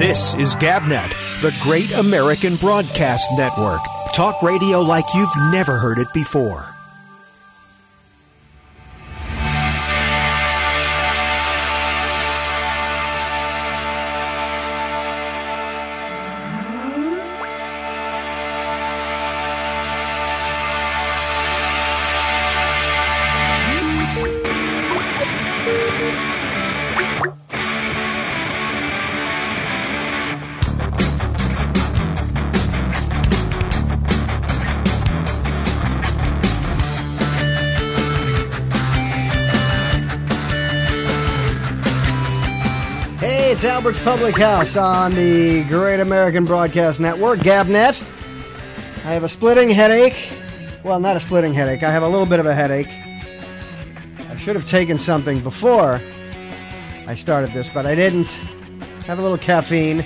This is GabNet, the Great American Broadcast Network. Talk radio like you've never heard it before. Public House on the Great American Broadcast Network, GabNet. I have a splitting headache. Well, not a splitting headache. I have a little bit of a headache. I should have taken something before I started this, but I didn't. Have a little caffeine.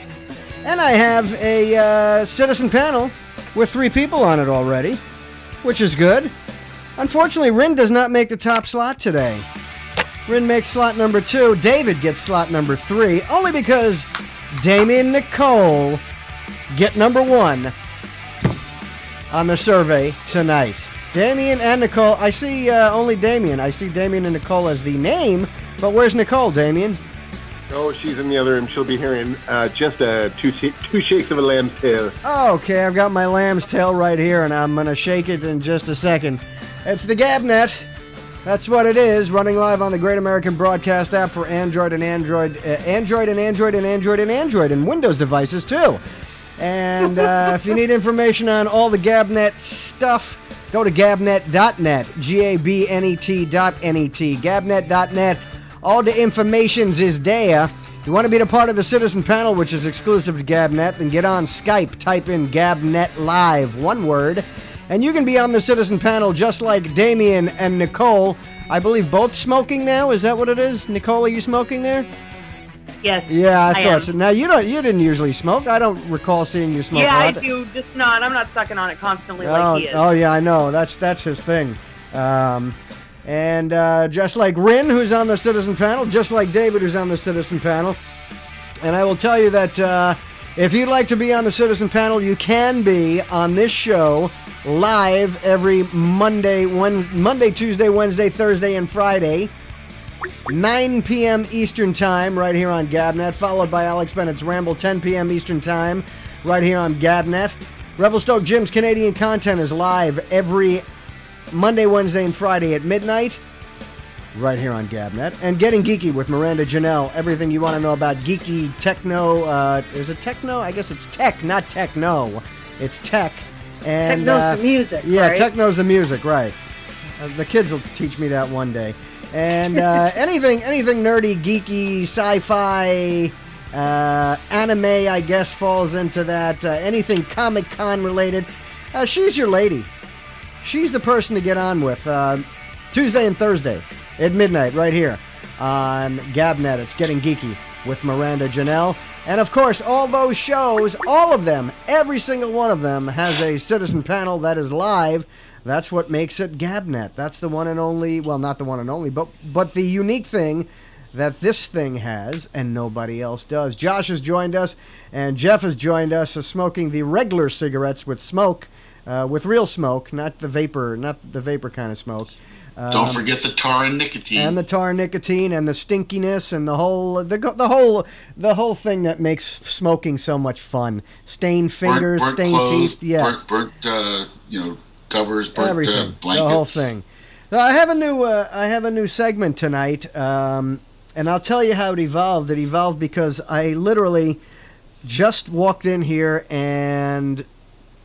And I have a uh, citizen panel with three people on it already, which is good. Unfortunately, Rin does not make the top slot today. Rin makes slot number two. David gets slot number three, only because Damien Nicole get number one on the survey tonight. Damien and Nicole. I see uh, only Damien. I see Damien and Nicole as the name, but where's Nicole, Damien? Oh, she's in the other room. She'll be hearing uh, just uh, two, sh- two shakes of a lamb's tail. Okay, I've got my lamb's tail right here, and I'm going to shake it in just a second. It's the GabNet. That's what it is, running live on the Great American Broadcast app for Android and Android, uh, Android and Android and Android and Android and Windows devices too. And uh, if you need information on all the GabNet stuff, go to gabnet.net, G-A-B-N-E-T dot N-E-T, gabnet.net. All the informations is there. If You want to be a part of the citizen panel, which is exclusive to GabNet, then get on Skype, type in GabNet Live, one word, and you can be on the citizen panel just like Damien and Nicole. I believe both smoking now. Is that what it is? Nicole, are you smoking there? Yes. Yeah, I, I thought am. so. Now you don't. You didn't usually smoke. I don't recall seeing you smoke. yeah, I do. Just not. I'm not sucking on it constantly Oh, like he is. oh yeah, I know. That's that's his thing. Um, and uh, just like Rin, who's on the citizen panel, just like David, who's on the citizen panel. And I will tell you that uh, if you'd like to be on the citizen panel, you can be on this show live every Monday, Wednesday, Monday, Tuesday, Wednesday, Thursday, and Friday. 9 p.m. Eastern Time, right here on Gabnet, followed by Alex Bennett's Ramble, 10 p.m. Eastern Time, right here on Gabnet. Revelstoke Jim's Canadian content is live every Monday, Wednesday, and Friday at midnight, right here on Gabnet. And Getting Geeky with Miranda Janelle, everything you want to know about geeky techno. Uh, is it techno? I guess it's tech, not techno. It's tech. And, Techno's uh, the music, Yeah, right? techno's the music, right. Uh, the kids will teach me that one day. And uh, anything, anything nerdy, geeky, sci-fi, uh, anime, I guess falls into that. Uh, anything Comic Con related, uh, she's your lady. She's the person to get on with. Uh, Tuesday and Thursday at midnight, right here on Gabnet. It's getting geeky with Miranda Janelle. And of course, all those shows, all of them, every single one of them has a citizen panel that is live. That's what makes it Gabnet. That's the one and only, well, not the one and only, but but the unique thing that this thing has and nobody else does. Josh has joined us and Jeff has joined us uh, smoking the regular cigarettes with smoke, uh, with real smoke, not the vapor, not the vapor kind of smoke. Don't Um, forget the tar and nicotine. and the tar nicotine and the stinkiness and the whole the, the whole the whole thing that makes smoking so much fun. Stained fingers, burnt, burnt stained clothes, teeth, yes, burnt, burnt uh, you know, covers, burnt uh, blankets. the whole thing. So I have a new uh, I have a new segment tonight, um, and I'll tell you how it evolved. It evolved because I literally just walked in here and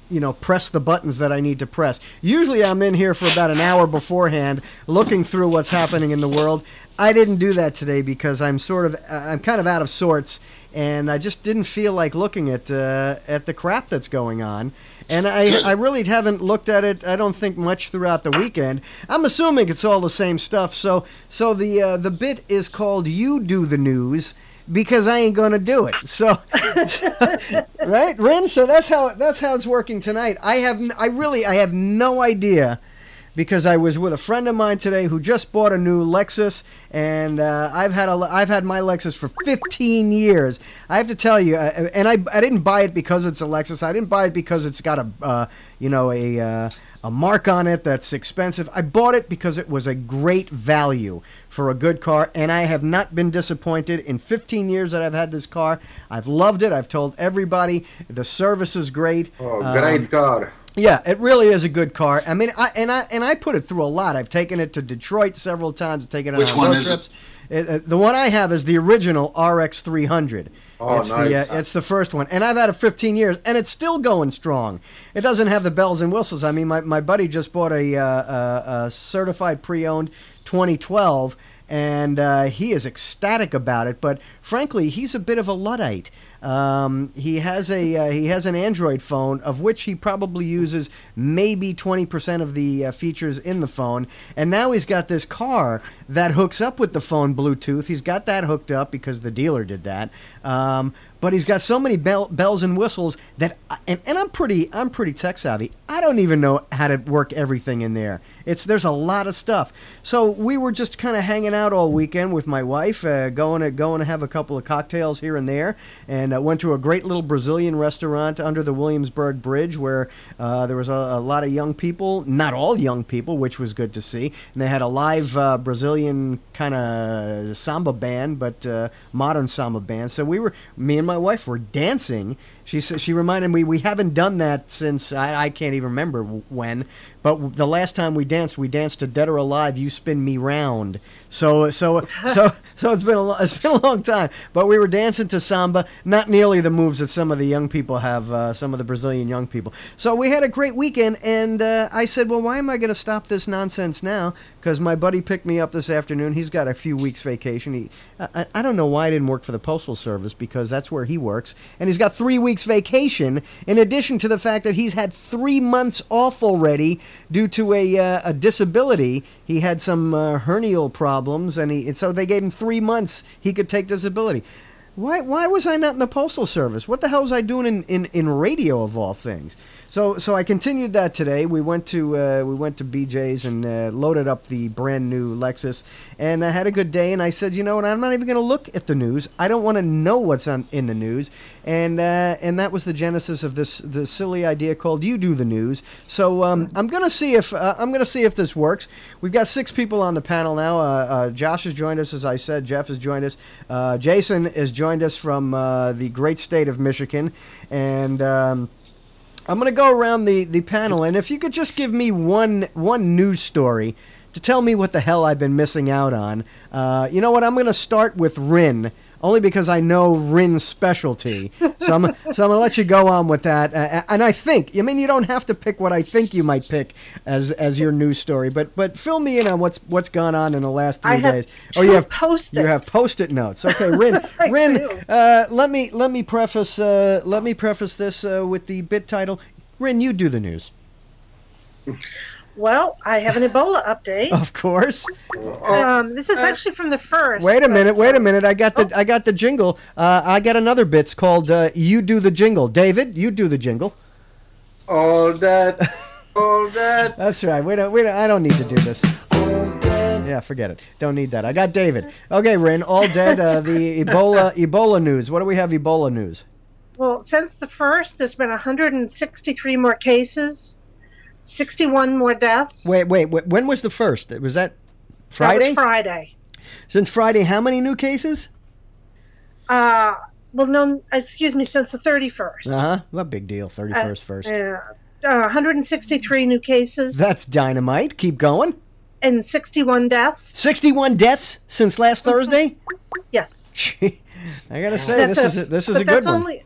you know press the buttons that I need to press. Usually I'm in here for about an hour beforehand looking through what's happening in the world. I didn't do that today because I'm sort of uh, I'm kind of out of sorts and I just didn't feel like looking at uh, at the crap that's going on. And I, I really haven't looked at it. I don't think much throughout the weekend. I'm assuming it's all the same stuff. So so the uh, the bit is called "You Do the News" because I ain't gonna do it. So right, Rin. So that's how that's how it's working tonight. I have I really I have no idea because I was with a friend of mine today who just bought a new Lexus, and uh, I've had a I've had my Lexus for 15 years. I have to tell you, uh, and I I didn't buy it because it's a Lexus. I didn't buy it because it's got a uh, you know a uh, a mark on it that's expensive. I bought it because it was a great value for a good car, and I have not been disappointed in 15 years that I've had this car. I've loved it. I've told everybody the service is great. Oh, Um, great car. yeah, it really is a good car. I mean, I and I and I put it through a lot. I've taken it to Detroit several times. Taken it Which on road is it? trips. It, uh, the one I have is the original RX 300. Oh, it's the uh, it's the first one, and I've had it 15 years, and it's still going strong. It doesn't have the bells and whistles. I mean, my, my buddy just bought a, uh, a, a certified pre-owned 2012, and uh, he is ecstatic about it. But frankly, he's a bit of a luddite. Um, he has a uh, he has an Android phone of which he probably uses maybe 20% of the uh, features in the phone, and now he's got this car that hooks up with the phone Bluetooth. He's got that hooked up because the dealer did that. Um, but he's got so many bell, bells and whistles that, and, and I'm pretty I'm pretty tech savvy. I don't even know how to work everything in there. It's there's a lot of stuff. So we were just kind of hanging out all weekend with my wife, uh, going to going to have a couple of cocktails here and there, and uh, went to a great little Brazilian restaurant under the Williamsburg Bridge where uh, there was a, a lot of young people, not all young people, which was good to see. And they had a live uh, Brazilian kind of samba band, but uh, modern samba band. So we were, me and my wife were dancing. She she reminded me we haven't done that since I, I can't even remember when, but the last time we danced, we danced to Dead or Alive, You Spin Me Round. So so so so it's been a it's been a long time, but we were dancing to samba, not nearly the moves that some of the young people have, uh, some of the Brazilian young people. So we had a great weekend, and uh, I said, well, why am I going to stop this nonsense now? Because my buddy picked me up this afternoon. He's got a few weeks vacation. He, I, I- don't know why I didn't work for the postal service because that's where he works, and he's got three weeks vacation. In addition to the fact that he's had three months off already due to a uh, a disability. He had some uh, hernial problems, and he and so they gave him three months he could take disability. Why, why was I not in the postal service? What the hell was I doing in, in, in radio of all things? So so I continued that today. We went to uh, we went to BJ's and uh, loaded up the brand new Lexus, and I had a good day. And I said, you know what? I'm not even going to look at the news. I don't want to know what's on in the news. And uh, and that was the genesis of this the silly idea called "You Do the News." So um, I'm going to see if uh, I'm going to see if this works. We've got six people on the panel now. Uh, uh, Josh has joined us, as I said. Jeff has joined us. Jason has joined us from the great state of Michigan, and. Um, I'm going to go around the, the panel, and if you could just give me one one news story to tell me what the hell I've been missing out on. Uh, you know what? I'm going to start with Rin, only because I know Rin's specialty. So I'm so I'm going to let you go on with that. Uh, and I think, I mean, you don't have to pick what I think you might pick as as your news story, but but fill me in on what's what's gone on in the last three I have days. oh, you have Post-its. You have post-it notes. Okay, Rin. Rin, uh, let me let me preface uh, let me preface this uh, with the bit title. Rin, you do the news, Well, I have an Ebola update. of course. Um, this is actually from the first. Wait a minute, wait a minute. I got the I got the jingle. Uh, I got another bits called uh, "You Do the Jingle." David, you do the jingle. All that, all that. That's right. We don't. We don't. I don't need to do this. Yeah, forget it. Don't need that. I got David. Okay, Rin, all dead. Uh, the Ebola Ebola news. What do we have? Ebola news. Well, since the first, there's been 163 more cases, 61 more deaths. Wait, wait. wait when was the first? Was that That Friday? was Friday. Since Friday, how many new cases? Uh, well, no, excuse me, since the 31st. Uh huh. What big deal? Thirty first, first. Uh, uh, 163 new cases That's dynamite. Keep going. and 61 deaths. 61 deaths since last Thursday? Yes. I gotta say, this is a, this is but a good that's one. only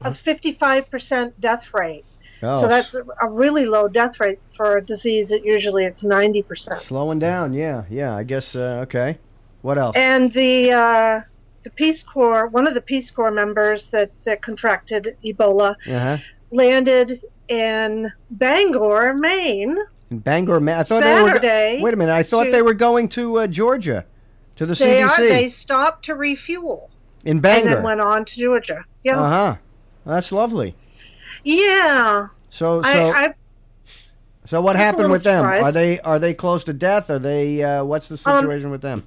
a 55% death rate. Oh, So that's a- really low death rate for a disease that usually it's 90%. slowing down. Yeah, yeah. I guess. Uh, okay. What else? And the uh, the Peace Corps, one of the Peace Corps members that, that contracted Ebola, Uh huh. landed in Bangor, Maine. In Bangor, Maine. I thought they were. Saturday Go- Wait a minute. I thought to- they were going to uh, Georgia, to the They CDC are. They stopped to refuel in Bangor and then went on to Georgia. Yeah. Uh huh. That's lovely. Yeah. So, so I, I So what happened with them? surprised. Are they are they close to death? Are they? Uh, what's the Um, situation with them?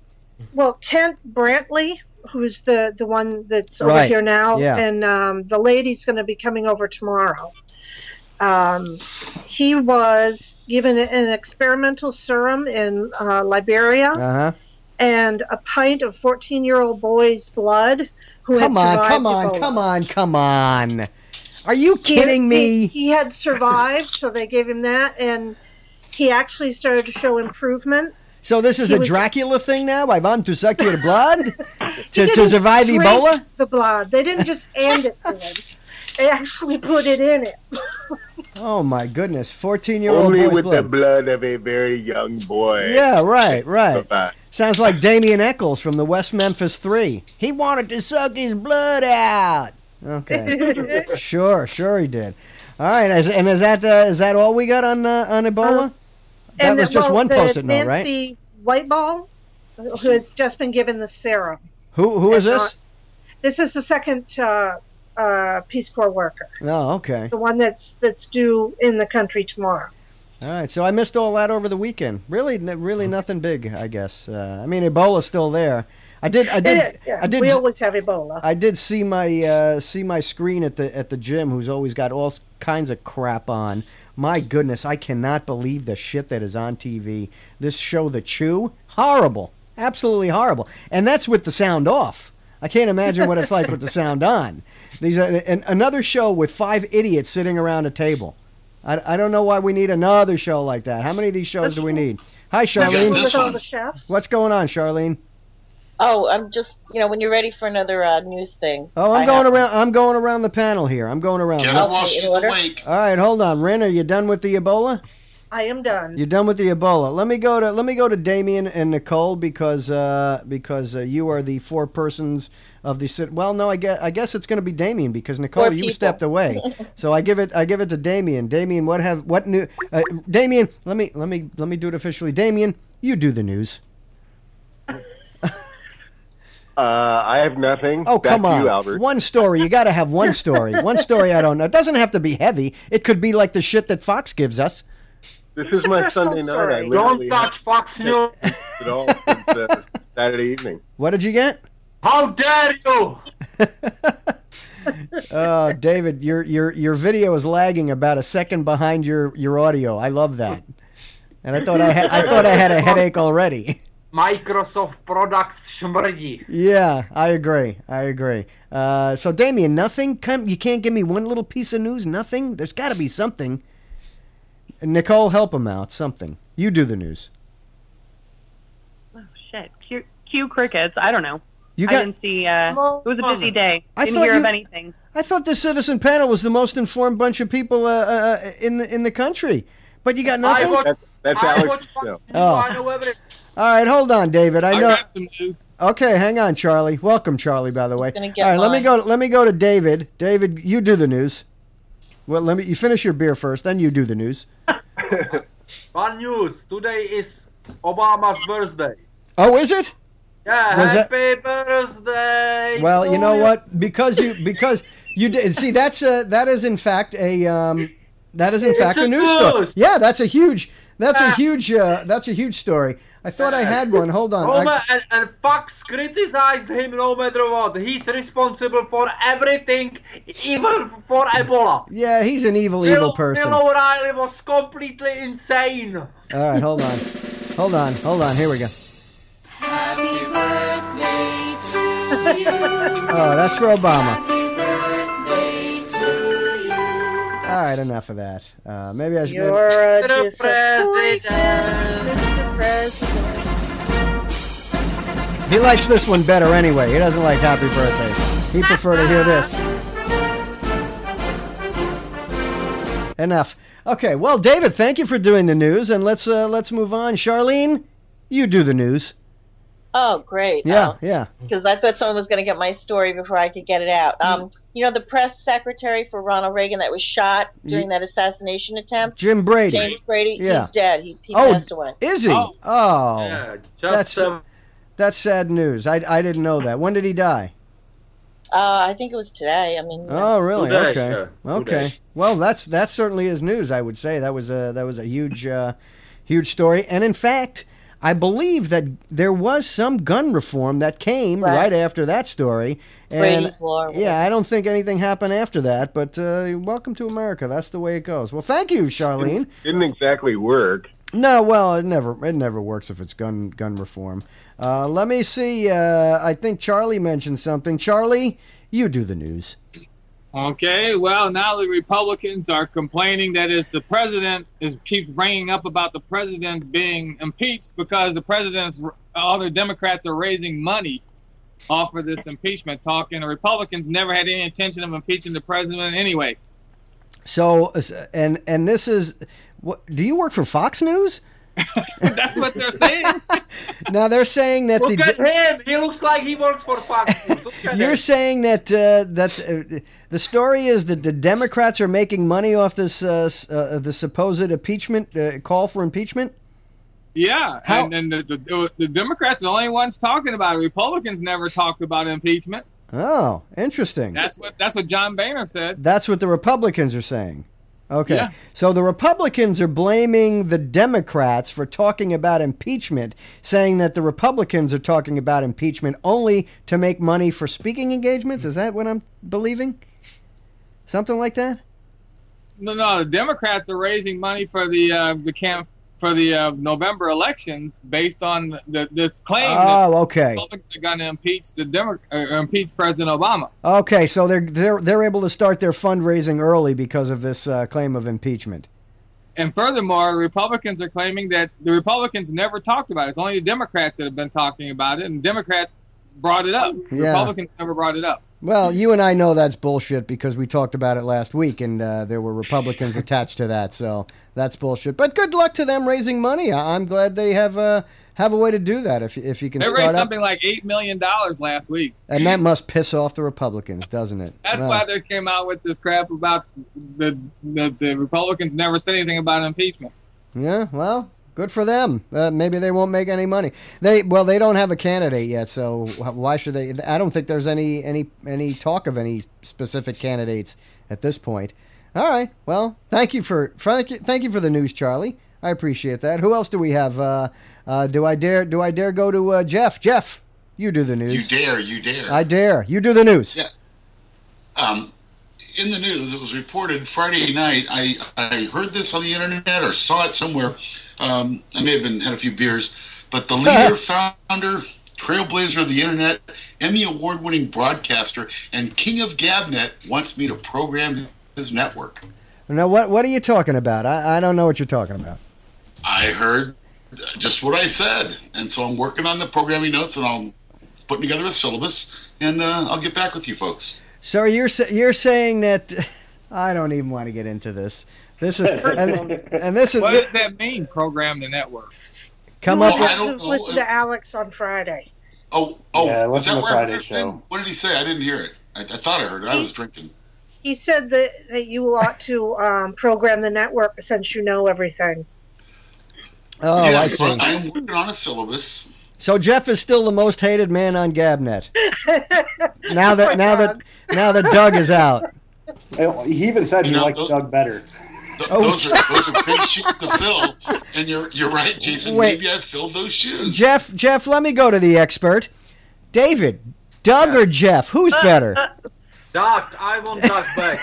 Well, Kent Brantly, who's the the one that's over Right. here now, Yeah. and um, the lady's going to be coming over tomorrow. Um, he was given an experimental serum in uh, Liberia Uh huh. and a pint of 14 year old boy's blood who Come had on, come on, Ebola. come on, come on. Are you kidding he- me? He, had survived, so they gave him that, and he actually started to show improvement. So this is he a was- Dracula thing now? I want to suck your blood to, to survive drink Ebola? The blood. They didn't just hand it to him. They actually put it in it. Oh my goodness, fourteen-year-old Only boy's with the blood. blood of a very young boy. Yeah, right, right. Bye-bye. Sounds like Damien Echols from the West Memphis Three. He wanted to suck his blood out. Okay, sure, sure he did. All right, is, and is that uh, is that all we got on uh, on Ebola? Um, that was the- just well, one post-it note, right? Nancy Writebol, who has just been given the serum. Who who is this? not- This is the second uh, uh, Peace Corps worker, Oh, okay. the one that's that's due in the country tomorrow. All right, so I missed all that over the weekend. Really, really nothing big, I guess. Uh, I mean, Ebola's still there. I did, I did, Yeah, yeah, I did, we always have Ebola. I did see my uh, see my screen at the at the gym. Who's always got all kinds of crap on. My goodness, I cannot believe the shit that is on TV. This show, The Chew, horrible, absolutely horrible, and that's with the sound off. I can't imagine what it's like with the sound on. These are and another show with five idiots sitting around a table. I, I don't know why we need another show like that. How many of these shows do we need? Hi, Charlene. with all the chefs. What's going on, Charlene? Oh, I'm just, you know, when you're ready for another uh, news thing. Oh, I'm I going have- around. I'm going around the panel here. I'm going around. Get her while she's awake. All right, hold on, Ren. Are you done with the Ebola? I am done. You're done with the Ebola. Let me go to let me go to Damien and Nicole because uh, because uh, you are the four persons of the. Well, no, I guess I guess it's going to be Damien because Nicole, Four you people. stepped away. so I give it I give it to Damien. Damien, what have what new? Uh, Damien, let me let me let me do it officially. Damien, you do the news. Uh, I have nothing. Oh, Back come to on. you, Albert. One story. You got to have one story. One story I don't know. It doesn't have to be heavy. It could be like the shit that Fox gives us. This It's is my personal Sunday night. I story. literally Don't touch Fox News. at all since uh, Saturday evening. What did you get? How dare you? Oh, David, your your your video is lagging about a second behind your your audio. I love that. And I thought I had, I thought I had a headache already. Microsoft products smrdí. Yeah, I agree. I agree. Uh, so, Damien, nothing. Come, you can't give me one little piece of news. Nothing. There's got to be something. Nicole, help him out. Something. You do the news. Oh shit. Q, cue crickets. I don't know. You got, I didn't see. Uh, it was a busy day. I Didn't thought hear you- of anything. I thought the citizen panel was the most informed bunch of people uh, uh, in the in the country. But you got I nothing. watch, That's, that's I Alex. watch Fox No. News. Oh. I know everything. All right, hold on, David. I I know. got some news. Okay, hang on, Charlie. Welcome, Charlie. By the way. gonna get All right, let me go. Let me go to David. David, you do the news. Well, let me. You finish your beer first, then you do the news. One news. Today is Obama's birthday. Oh, is it? Yeah, Was that- happy birthday. Well, you know what? Because you because you did see that's a that is in fact a um that is in It's fact a a news story. Yeah, that's a huge that's a huge uh, that's a huge story. I thought I had one. Hold on. I- and, and Fox criticized him no matter what. He's responsible for everything, even for Ebola. yeah, he's an evil, evil person. Bill O'Reilly was completely insane. All right, hold on, hold on, hold on. Here we go. Happy birthday to you. Oh, that's for Obama. All right, enough of that. Uh, maybe I should. You're a disappointment, President. Mr. President. He likes this one better anyway. He doesn't like Happy Birthday. He prefer to hear this. Enough. Okay. Well, David, thank you for doing the news, and let's uh, let's move on. Charlene, you do the news. Oh, great. Yeah, yeah. Because I thought someone was going to get my story before I could get it out. Um, you know, the press secretary for Ronald Reagan that was shot during that assassination attempt? Jim Brady. James Brady? Yeah. He's dead. He, he Oh, passed away. Is he? Oh, Oh. Yeah, just that's um, that's sad news. I I didn't know that. When did he die? Uh, I think it was today. I mean, Oh, really? Today, okay. sir. Okay. Today. Well, that's that certainly is news. I would say that was a that was a huge uh, huge story. And in fact, I believe that there was some gun reform that came right, Right. after that story. And Law. yeah, I don't think anything happened after that. But uh, welcome to America. That's the way it goes. Well, thank you, Charlene. Didn't exactly work. No, well, it never it never works if it's gun gun reform. Uh, let me see. Uh, I think Charlie mentioned something. Charlie, you do the news. Okay, well now the Republicans are complaining that is the president is keeps bringing up about the president being impeached because the president's all the Democrats are raising money off of this impeachment talk, and the Republicans never had any intention of impeaching the president anyway. So, and and this is what? Do you work for Fox News? That's what they're saying. Now they're saying that Look at him. He looks like he works for Fox News. You're him. saying that uh, that uh, the story is that the Democrats are making money off this uh, uh, the supposed impeachment uh, call for impeachment. Yeah, How- and, and the, the, the Democrats are the only ones talking about it. Republicans never talked about impeachment. Oh, interesting. That's what that's what John Boehner said. That's what the Republicans are saying. Okay. Yeah. So the Republicans are blaming the Democrats for talking about impeachment, saying that the Republicans are talking about impeachment only to make money for speaking engagements. Is that what I'm believing? Something like that? No, no, the Democrats are raising money for the uh, the camp for the uh, November elections based on the, this claim that Oh, okay. Republicans are going to impeach the Demo- uh, impeach President Obama. Okay, so they're they're they're able to start their fundraising early because of this uh, claim of impeachment. And furthermore, Republicans are claiming that the Republicans never talked about it. It's only the Democrats that have been talking about it, and Democrats brought it up. Yeah. Republicans never brought it up. Well, you and I know that's bullshit because we talked about it last week, and uh, there were Republicans attached to that, so that's bullshit. But good luck to them raising money. I- I'm glad they have uh, have a way to do that. If if you can They start raised up, something like eight million dollars last week. and that must piss off the Republicans, doesn't it? That's why they came out with this crap about the, the the Republicans never said anything about impeachment. Yeah, well, good for them. Uh, maybe they won't make any money. They well, they don't have a candidate yet, so why should they? I don't think there's any any any talk of any specific candidates at this point. All right. Well, thank you for thank you, thank you for the news, Charlie. I appreciate that. Who else do we have? Uh, uh, do I dare do I dare go to uh, Jeff? Jeff, you do the news. You dare, you dare. I dare. You do the news. Yeah. Um, in the news, it was reported Friday night. I, I heard this on the internet or saw it somewhere. Um, I may have been had a few beers, but the leader, founder, trailblazer of the internet, Emmy award-winning broadcaster, and king of Gabnet wants me to program his network. Now, what what are you talking about? I, I don't know what you're talking about. I heard just what I said, and so I'm working on the programming notes, and I'm putting together a syllabus, and uh, I'll get back with you folks. So you're you're saying that I don't even want to get into this. This is and, and this is What does that mean? Program the network. come You up have I with don't know. listen to Alex on Friday. Oh, oh, Yeah, is listen that to Friday heard it? show. What did he say? I didn't hear it. I, I thought I heard it. I was drinking. He said that, that you ought to um, program the network since you know everything. oh yeah, I so see. I am working on a syllabus. So Jeff is still the most hated man on Gabnet. Now that now that now that Doug is out. He even said he You know, likes those- Doug better. Th- Oh. those are those are big shoes to fill, and you're you're right, Jason. Wait. Maybe I filled those shoes. Jeff Jeff, let me go to the expert. David, Doug or Jeff, who's better? Doc, I want Doc back.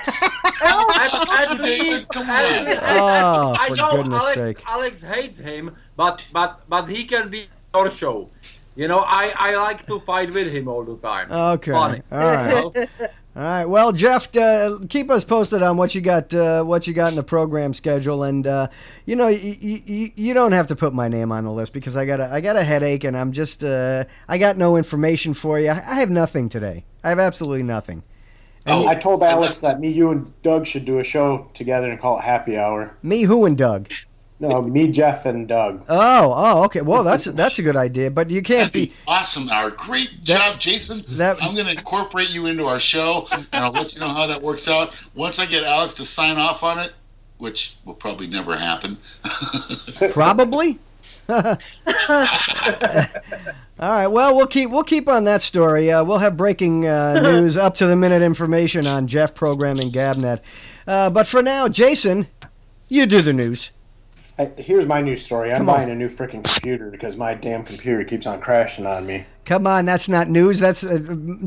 at, at least, David, come at on. least- Oh, I for know goodness Alex, sake. Alex hates him, but but but he can be on show. You know, I, I like to fight with him all the time. Okay. Funny. All right. You know? All right. Well, Jeff, uh, keep us posted on what you got. Uh, what you got in the program schedule, and uh, you know, you, you you don't have to put my name on the list because I got a I got a headache, and I'm just uh, I got no information for you. I have nothing today. I have absolutely nothing. Oh, I told Alex that me, you, and Doug should do a show together and call it Happy Hour. Me, who, and Doug. No, me, Jeff, and Doug. Oh, oh, okay. Well, that's that's a good idea, but you can't That'd be be. awesome, Howard. Great That- job, Jason. that- I'm going to incorporate you into our show, and I'll let you know how that works out. Once I get Alex to sign off on it, which will probably never happen. Probably. All right. Well, we'll keep we'll keep on that story. Uh, we'll have breaking uh, news, up to the minute information on Jeff programming Gabnet. Uh, but for now, Jason, you do the news. I, here's my news story. I'm Come on. buying a new freaking computer because my damn computer keeps on crashing on me. Come on, that's not news. That's uh,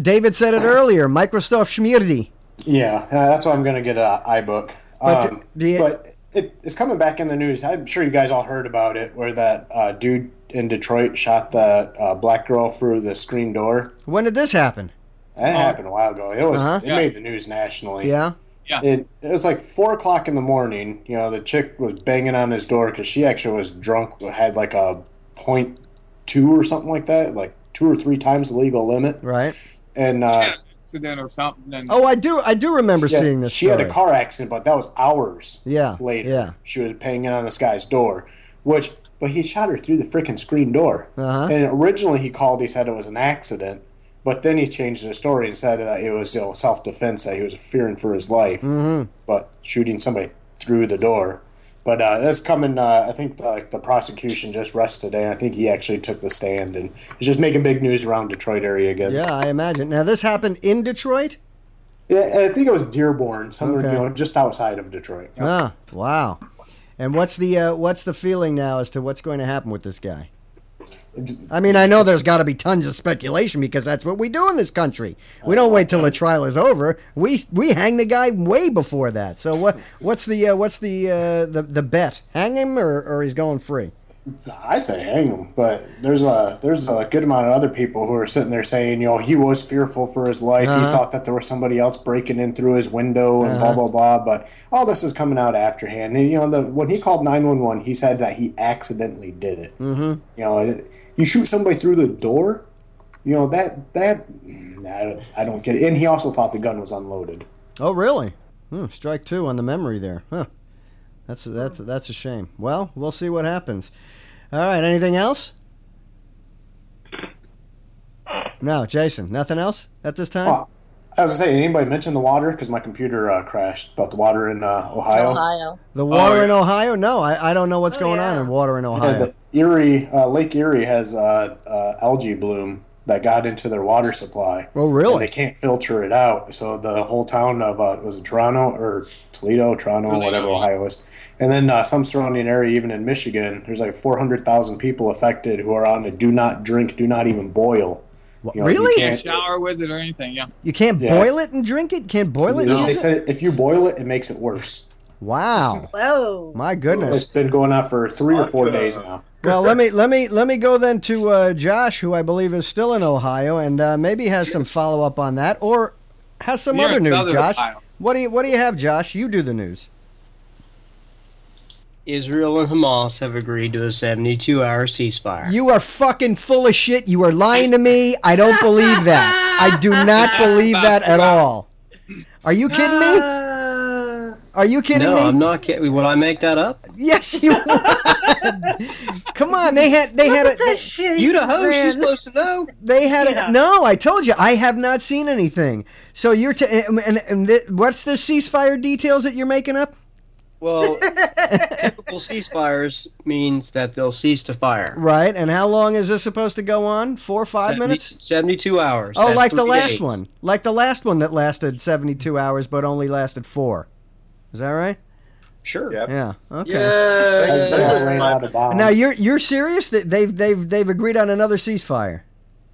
David said it earlier. Microsoft Schmierdi. Yeah, uh, that's why I'm going to get an iBook. But Um, do you- but it, it's coming back in the news. I'm sure you guys all heard about it, where that uh, dude in Detroit shot the uh, black girl through the screen door. When did this happen? That happened a while ago. It was Uh-huh. it Yeah. made the news nationally. Yeah. Yeah. It, it was like four o'clock in the morning. You know, the chick was banging on his door because she actually was drunk. Had like a point two or something like that, like two or three times the legal limit. Right. And uh, had accident or something. And Oh, I do. I do remember yeah, seeing this. she had a car accident, but that was hours Yeah. later. Yeah. She was banging on this guy's door, which but he shot her through the freaking screen door. Uh-huh. And originally he called, he said it was an accident, but then he changed the story and said that it was you know, self defense, that he was fearing for his life, Mhm. but shooting somebody through the door. But uh, that's coming. Uh, I think like the prosecution just rested today. And I think he actually took the stand and is just making big news around Detroit area again. Yeah, I imagine. Now this happened in Detroit. Yeah, I think it was Dearborn, somewhere Okay. you know just outside of Detroit. Ah, wow. And what's the uh, what's the feeling now as to what's going to happen with this guy? I mean, I know there's got to be tons of speculation because that's what we do in this country. We don't wait till the trial is over. We we hang the guy way before that. So what what's the uh, what's the uh, the the bet? Hang him or, or he's going free? I say hang him, but there's a there's a good amount of other people who are sitting there saying, you know, he was fearful for his life. Uh-huh. He thought that there was somebody else breaking in through his window and Uh-huh. blah blah blah. But all this is coming out afterhand. And you know, the when he called nine one one, he said that he accidentally did it. Mm-hmm. You know, it- you shoot somebody through the door. You know that that I don't, I don't get it. And he also thought the gun was unloaded. Oh, really? Hmm, strike two on the memory there. Huh. That's that's that's a shame. Well, we'll see what happens. All right. Anything else? No, Jason. Nothing else at this time. Oh, as I say, anybody mention the water? Because my computer uh, crashed about the water in uh, Ohio. Ohio. The water Oh, in. Ohio? No, I, I don't know what's going on in water in Yeah, Ohio. the Erie, uh, Lake Erie has uh, uh, algae bloom that got into their water supply. Oh, really? And they can't filter it out. So the whole town of uh, was it Toronto or Toledo, Toronto, Toledo, whatever. Ohio is, and then uh, some surrounding area, even in Michigan, there's like 400,000 people affected who are on a do not drink, do not even boil. You know, you can't can't- shower with it or anything. Yeah. You can't Yeah. boil it and drink it? Can't boil it? and They said if you boil it, it makes it worse. Wow. Whoa. My goodness. It's been going on for three or four days now. Well, let me let me let me go then to uh, Josh, who I believe is still in Ohio, and uh, maybe has some follow up on that, or has some You're other news. Southern Josh, Ohio. what do you what do you have, Josh? You do the news. Israel and Hamas have agreed to a 72 hour ceasefire. You are fucking full of shit. You are lying to me. I don't believe that. I do not believe that at all. Are you kidding me? Are you kidding no, me? I'm not kidding. Would I make that up? Yes, you would. Come on, they had they had a they, You the host, you're supposed to know. They had Yeah. a, no. I told you I have not seen anything. So you're t- and, and, and th- what's the ceasefire details that you're making up? Well, typical ceasefires means that they'll cease to fire. Right, and how long is this supposed to go on? Four or five 70 minutes? 72 hours. Oh, That's like the last days. one, like the last one that lasted seventy-two hours but only lasted four. Is that right? Sure. Yeah. Okay. Has been all ran out of bombs. Now you're you're serious that they've they've they've agreed on another ceasefire?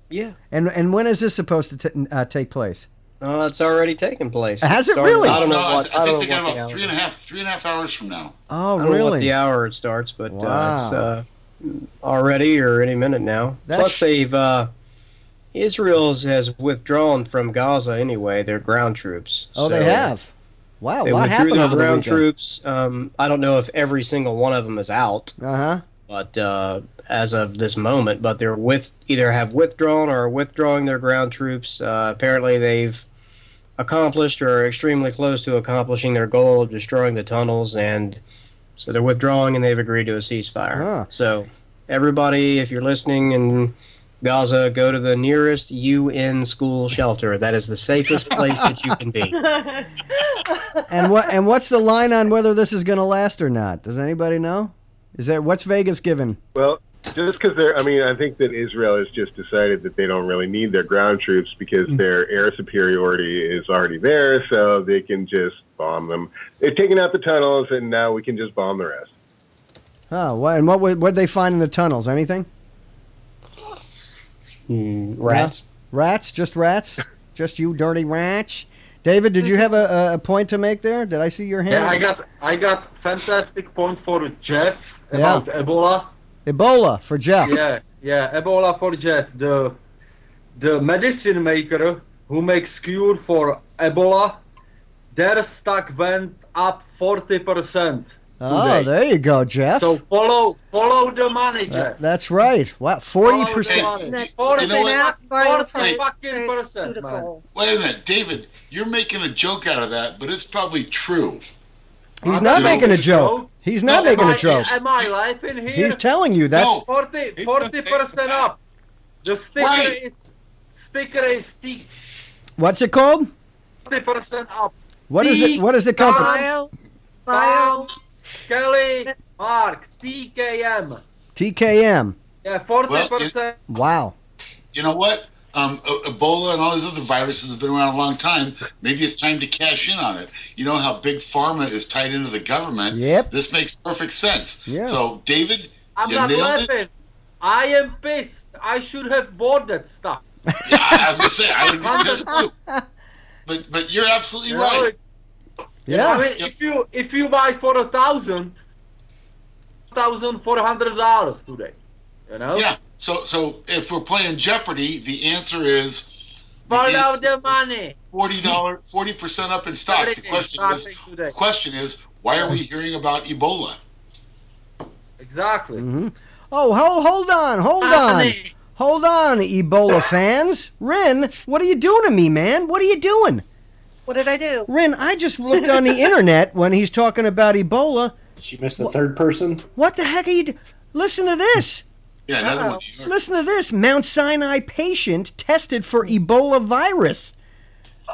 Yeah. And and when is this supposed to t- uh, take place? Oh, it's already taken place. Has it Started- really? I don't know No, what. I, I, think don't they know got what the about three and a half, three and a half hours from now. Oh, I don't know what the hour it starts, but uh, it's uh, already or any minute now. That's- Plus, they've uh, Israel has withdrawn from Gaza anyway. Their ground troops. Oh, they have. Wow, They a lot withdrew happened their the troops. Um, I don't know if every single one of them is out, Uh huh. but uh, as of this moment, but they're with either have withdrawn or are withdrawing their ground troops. Uh, apparently, they've accomplished or are extremely close to accomplishing their goal of destroying the tunnels, and so they're withdrawing and they've agreed to a ceasefire. Huh. So, everybody, if you're listening in Gaza, go to the nearest UN school shelter. That is the safest place that you can be. And what and what's the line on whether this is going to last or not? Does anybody know? Is there what's Vegas given? Well, Just because they're, I mean, I think that Israel has just decided that they don't really need their ground troops because Mm. their air superiority is already there, so they can just bomb them. They've taken out the tunnels, and now we can just bomb the rest. Oh, and what would what they find in the tunnels? Anything? Hmm, rats. Rats? Just rats? just you dirty rats? David, did you have a, a- a point to make there? Did I see your hand? Yeah, I got I got fantastic point for Jeff Yeah. about Ebola. Ebola for Jeff. Yeah, yeah, Ebola for Jeff, the the medicine maker who makes cure for Ebola, their stock went up forty percent. Oh, there you go, Jeff. So follow follow the manager. That- that's right. Wow, forty percent. Forty You what? forty fucking percent, man. Wait a minute, David. You're making a joke out of that, but it's probably true. He's I'm not not making a making a joke. He's not Am making I- a joke. Am I laughing here? He's telling you that's No. 40 percent up. The sticker Right. is sticker is T what's it called? forty percent up. What is it? What is the company? Tom, Tom, Kelly, Mark, TKM. TKM. Yeah, forty Well, percent. Wow. You know what? Um, Ebola and all these other viruses have been around a long time. Maybe it's time to cash in on it. You know how big pharma is tied into the government. Yep. This makes perfect sense. Yeah. So, David, I'm you not nailed laughing. it. I am pissed. I should have bought that stuff. Yeah, I was gonna say I would be pissed too. But but you're absolutely You know, right. It's- Yeah. I mean, if you if you buy for a thousand, thousand four hundred dollars today, you know. Yeah. So so if we're playing Jeopardy, the answer is the Follow the money. Forty dollar, forty percent up in stock. The question is, today. the question is, why are we hearing about Ebola? Exactly. hmm Oh, hold, hold on, hold on, hold on, Ebola fans. Rin, what are you doing to me, man? What are you doing? What did I do? Rin, I just looked on the internet when he's talking about Ebola. She missed the third person. What the heck are you? Do- Listen to this. Yeah, another Uh-oh. one. Listen to this. Mount Sinai patient tested for Ebola virus.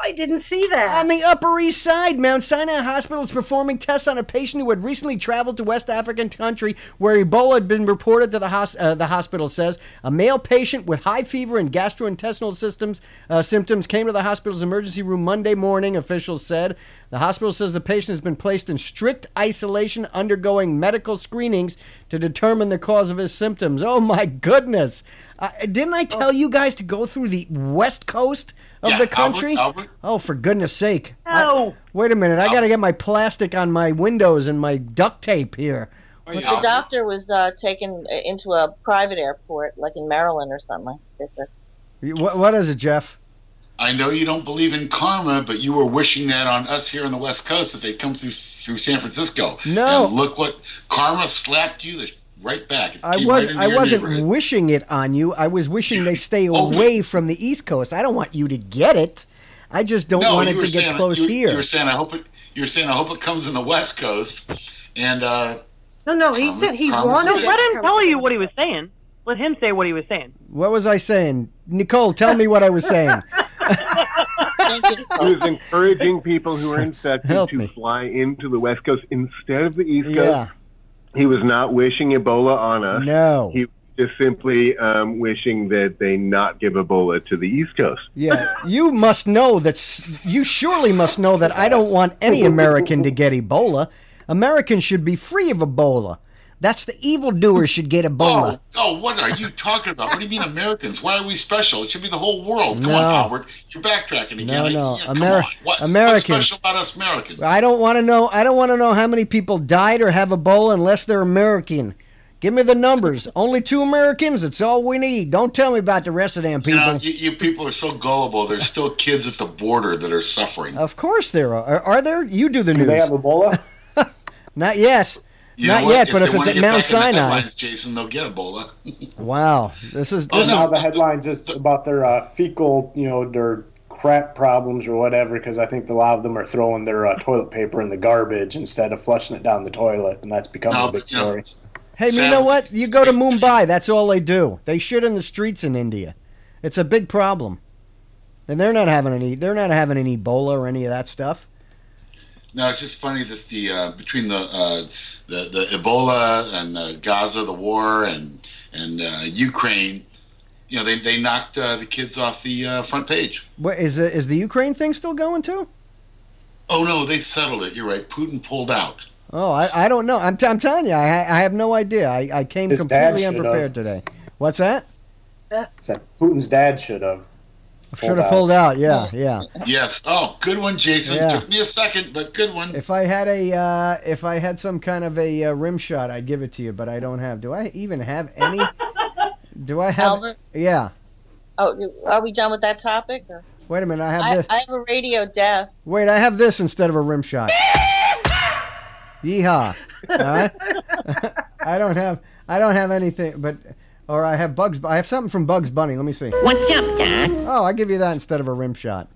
I didn't see that. On the Upper East Side, Mount Sinai Hospital is performing tests on a patient who had recently traveled to West African country where Ebola had been reported to the, hos- uh, the hospital says. A male patient with high fever and gastrointestinal systems, uh, symptoms came to the hospital's emergency room Monday morning, officials said. The hospital says the patient has been placed in strict isolation, undergoing medical screenings to determine the cause of his symptoms. Oh my goodness. Uh, didn't I tell you guys to go through the west coast of Yeah, the country? Albert. Oh, for goodness sake. I- No. wait a minute. I got to get my plastic on my windows and my duct tape here. Wait, The Albert. doctor was uh, taken into a private airport, like in Maryland or something. They said. What, what is it, Jeff? I know you don't believe in karma, but you were wishing that on us here on the West Coast that they come through through San Francisco. No. And look what karma slapped you the- right back. It I was right I wasn't wishing it on you. I was wishing they stay Oh. away from the East Coast. I don't want you to get it. I just don't no, want you it were to get close you, here. You were saying I hope it. You were saying I hope it comes in the West Coast, and uh, no, no, he Common- said he common wanted. sense. it Let to him tell you what he was saying. Let him say what he was saying. what was I saying? Nicole, tell me what I was saying. Thank. He was encouraging people who were infected Help to me. fly into the West Coast instead of the East Coast. yeah. He was not wishing Ebola on us. No. He was just simply um, wishing that they not give Ebola to the East Coast. Yeah, you must know that. You surely must know that I don't want any American to get Ebola. Americans should be free of Ebola. That's the evildoers should get Ebola. oh, oh, what are you talking about? What do you mean Americans? Why are we special? It should be the whole world. Come No. on, Albert, you're backtracking again. No, no. Yeah, come Ameri- What, Americans. What's special about us Americans? I don't want to know. I don't want to know how many people died or have Ebola unless they're American. Give me the numbers. Only two Americans. That's all we need. Don't tell me about the rest of them You know, people. you, you people are so gullible. There's still kids at the border that are suffering. Of course there are. Are, are there? You do the Do news. they have Ebola? Not yet. You Not know what? yet, but if it's at Mount back in the Sinai. headlines, Jason, they'll get Ebola. Wow. This is. Oh, This no. now the headlines is about their uh, fecal, you know, their crap problems or whatever. Because I think a lot of them are throwing their uh, toilet paper in the garbage instead of flushing it down the toilet, and that's becoming No, a big but, you know, story. Hey, you know what? You go to Mumbai, that's all they do. They shit in the streets in India. It's a big problem. And they're not having any they're not having any Ebola or any of that stuff. No, it's just funny that the uh, between the, uh, the the Ebola and the Gaza, the war, and and uh, Ukraine. You know, they they knocked uh, the kids off the uh, front page. What is the, is the Ukraine thing still going too? Oh no, they settled it. You're right. Putin pulled out. Oh, I, I don't know. I'm, t- I'm telling you, I, I have no idea. I, I came His completely unprepared have. today. What's that? Said Putin's dad should have. Should have pulled out. Yeah, yeah. Yes. Oh, good one, Jason. Yeah. Took me a second, but good one. If I had a, uh, if I had some kind of a uh, rim shot, I'd give it to you, but I don't have. Do I even have any? Do I have? Albert? Yeah. Oh, are we done with that topic? Or? Wait a minute. I have I, this. I have a radio death. Wait, I have this instead of a rim shot. Yeehaw! All right. I don't have. I don't have anything, but or I have Bugs. I have something from Bugs Bunny. Let me see. What's up, Doc? Oh, I give you that instead of a rim shot.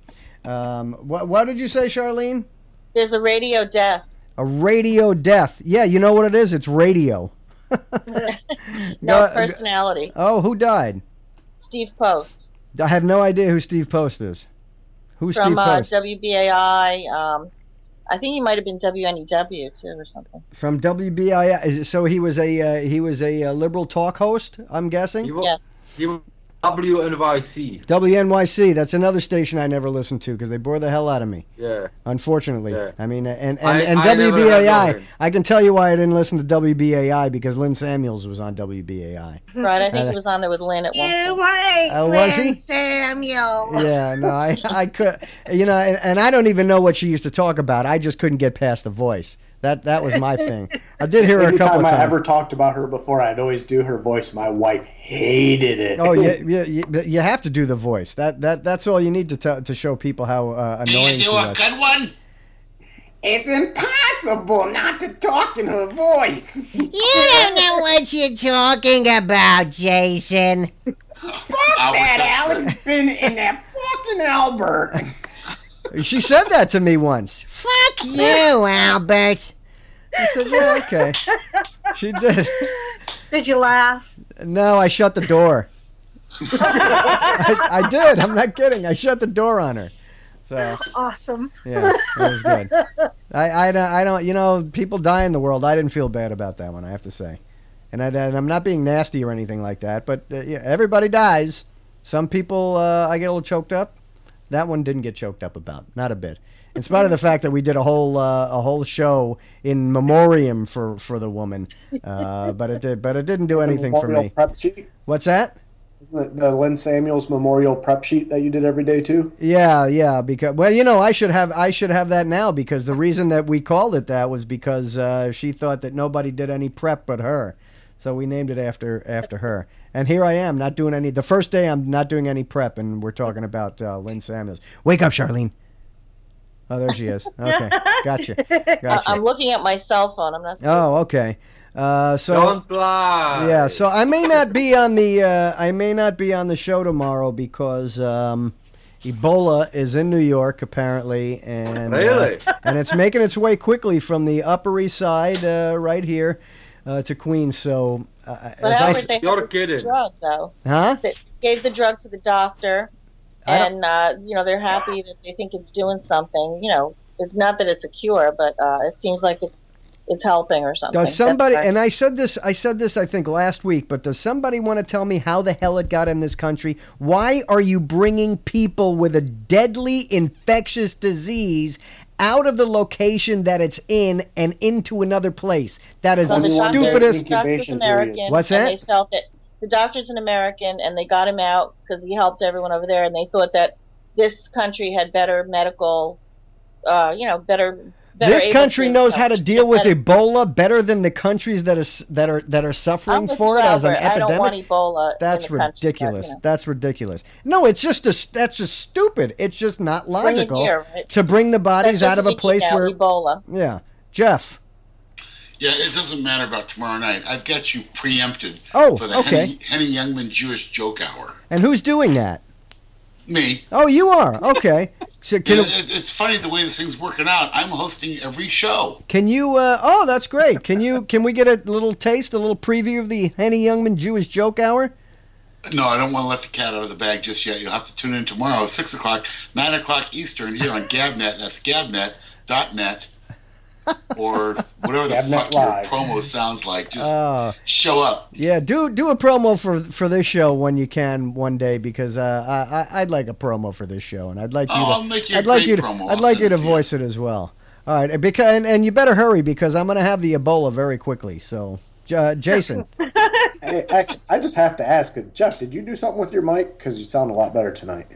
Um, what What did you say, Charlene? There's a radio death. A radio death. Yeah, you know what it is? It's radio. No Uh, personality. Oh, who died? Steve Post I have no idea who Steve Post is. Who's from Steve uh, Post? WBAI. Um, I think he might have been WNEW too, or something. From WBI. So he was a uh, he was a uh, liberal talk host. I'm guessing. He was, he was WNYC. WNYC. That's another station I never listened to because they bore the hell out of me. Yeah. Unfortunately, Yeah. I mean, and and, I- and I WBAI. one. I can tell you why I didn't listen to WBAI because Lynn Samuels was on WBAI. Right, I think Uh, he was on there with Lynn at one point. Wait, Oh, was he? Samuel. Yeah, no, I I could, you know, and, and I don't even know what she used to talk about. I just couldn't get past the voice. That that was my thing. I did hear her a Anytime couple of I ever talked about her before, I'd always do her voice. My wife hated it. Oh, you, you, you, you have to do the voice. That that that's all you need to tell to show people how uh, annoying she was. good one? It's impossible not to talk in her voice. You don't know what you're talking about, Jason. Fuck that, Alex. Been in that fucking Albert. She said that to me once. Fuck you, Albert. I said, yeah, okay. She did. Did you laugh? No, I shut the door. I, I did. I'm not kidding. I shut the door on her. So Awesome. yeah, that was good. I, I, don't- I don't, you know, people die in the world. I didn't feel bad about that one, I have to say. And, I, and I'm not being nasty or anything like that, but uh, yeah, everybody dies. Some people, uh, I get a little choked up. That one didn't get choked up about, not a bit. In spite of the fact that we did a whole uh, a whole show in memoriam for, for the woman, uh, but it did but it didn't do anything for me. Prep sheet. What's that? Isn't it the Lynn Samuels Memorial Prep sheet that you did every day too? Yeah, yeah. Because well, you know, I should have I should have that now because the reason that we called it that was because uh, she thought that nobody did any prep but her, so we named it after after her. And here I am, not doing any. The first day I'm not doing any prep, and we're talking about uh, Lynn Samuels. Wake up, Charlene. Oh, there she is. Okay, gotcha, I- gotcha. I'm looking at my cell phone. I'm not. Oh, okay. Uh, so Don't lie. yeah, so I may not be on the uh, I may not be on the show tomorrow because um, Ebola is in New York apparently, and uh, and it's making its way quickly from the Upper East Side uh, right here uh, to Queens. So, uh, But as I Albert, s- they You're kidding. drug though. huh? They gave the drug to the doctor, I don't- and uh, you know they're happy that they think it's doing something. You know, it's not that it's a cure, but uh, it seems like it, it's helping or something. Does somebody? Right. And I said this. I said this. I think last week. But does somebody want to tell me how the hell it got in this country? Why are you bringing people with a deadly infectious disease out of the location that it's in and into another place? That is So the the stupidest. doctor's American. What's and that? They felt that the doctor's an American, and they got him out because he helped everyone over there, and they thought that this country had better medical, uh, you know, better. better This country knows how to deal with better- Ebola better than the countries that are that are that are suffering for it as an Albert. I don't want epidemic. Ebola. That's the country, ridiculous. That's ridiculous. No, it's just a, that's just stupid. It's just not Bring logical here, right? to bring the bodies out of a place where Ebola. yeah. Jeff. Yeah, it doesn't matter about tomorrow night. I've got you preempted Oh, for the okay. Henny, Henny Youngman Jewish Joke Hour. And who's doing that? Me. Oh, you are. Okay. So Yeah, it, it's funny the way this thing's working out. I'm hosting every show. can you? Uh, oh, that's great. Can you? Can we get a little taste, a little preview of the Henny Youngman Jewish Joke Hour? No, I don't want to let the cat out of the bag just yet. You'll have to tune in tomorrow, six o'clock, nine o'clock Eastern, here on Gabnet. That's Gabnet.net. or whatever the fuck your Live. promo sounds like. Just Uh, show up. yeah, do do a promo for for this show when you can one day because uh, I, I I'd like a promo for this show and I'd like you Oh, to I'll make you a I'd like great you to, promo. I'd like you to it to you. voice it as well. All right, because and, and you better hurry because I'm gonna have the Ebola very quickly. So, uh, Jason, Hey, actually, I just have to ask, uh, Jeff, did you do something with your mic? Because you sound a lot better tonight.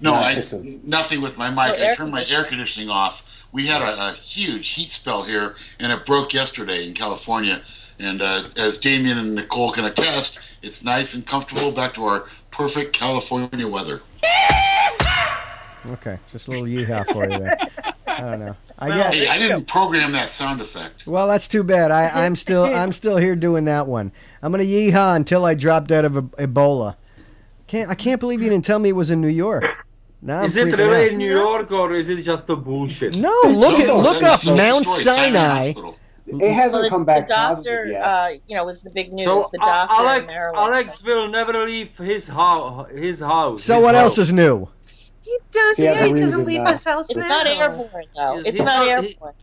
No, Not I hissing. nothing with my Oh, mic. I turned my air conditioning. conditioning off. We had a, a huge heat spell here, and it broke yesterday in California. And uh, as Damien and Nicole can attest, it's nice and comfortable. Back to our perfect California weather. okay, just a little yeehaw for you there. I don't know. I Well, guess. Hey, I didn't program that sound effect. Well, that's too bad. I, I'm still I'm still here doing that one. I'm gonna yeehaw until I drop dead of Ebola. Can't I can't believe you didn't tell me it was in New York. Now I'm Is it really out. New York or is it just a bullshit? No, look at look up a Mount Sinai Sinai. It hasn't Well, come the doctor, yet. uh, you know, was the big news. So the uh, doctor in Alex, Alex will never leave his house. His house. So his what else is new? He does. He has yeah, a he doesn't leave his house it's now. not airborne though. He's It's not- not he- airborne.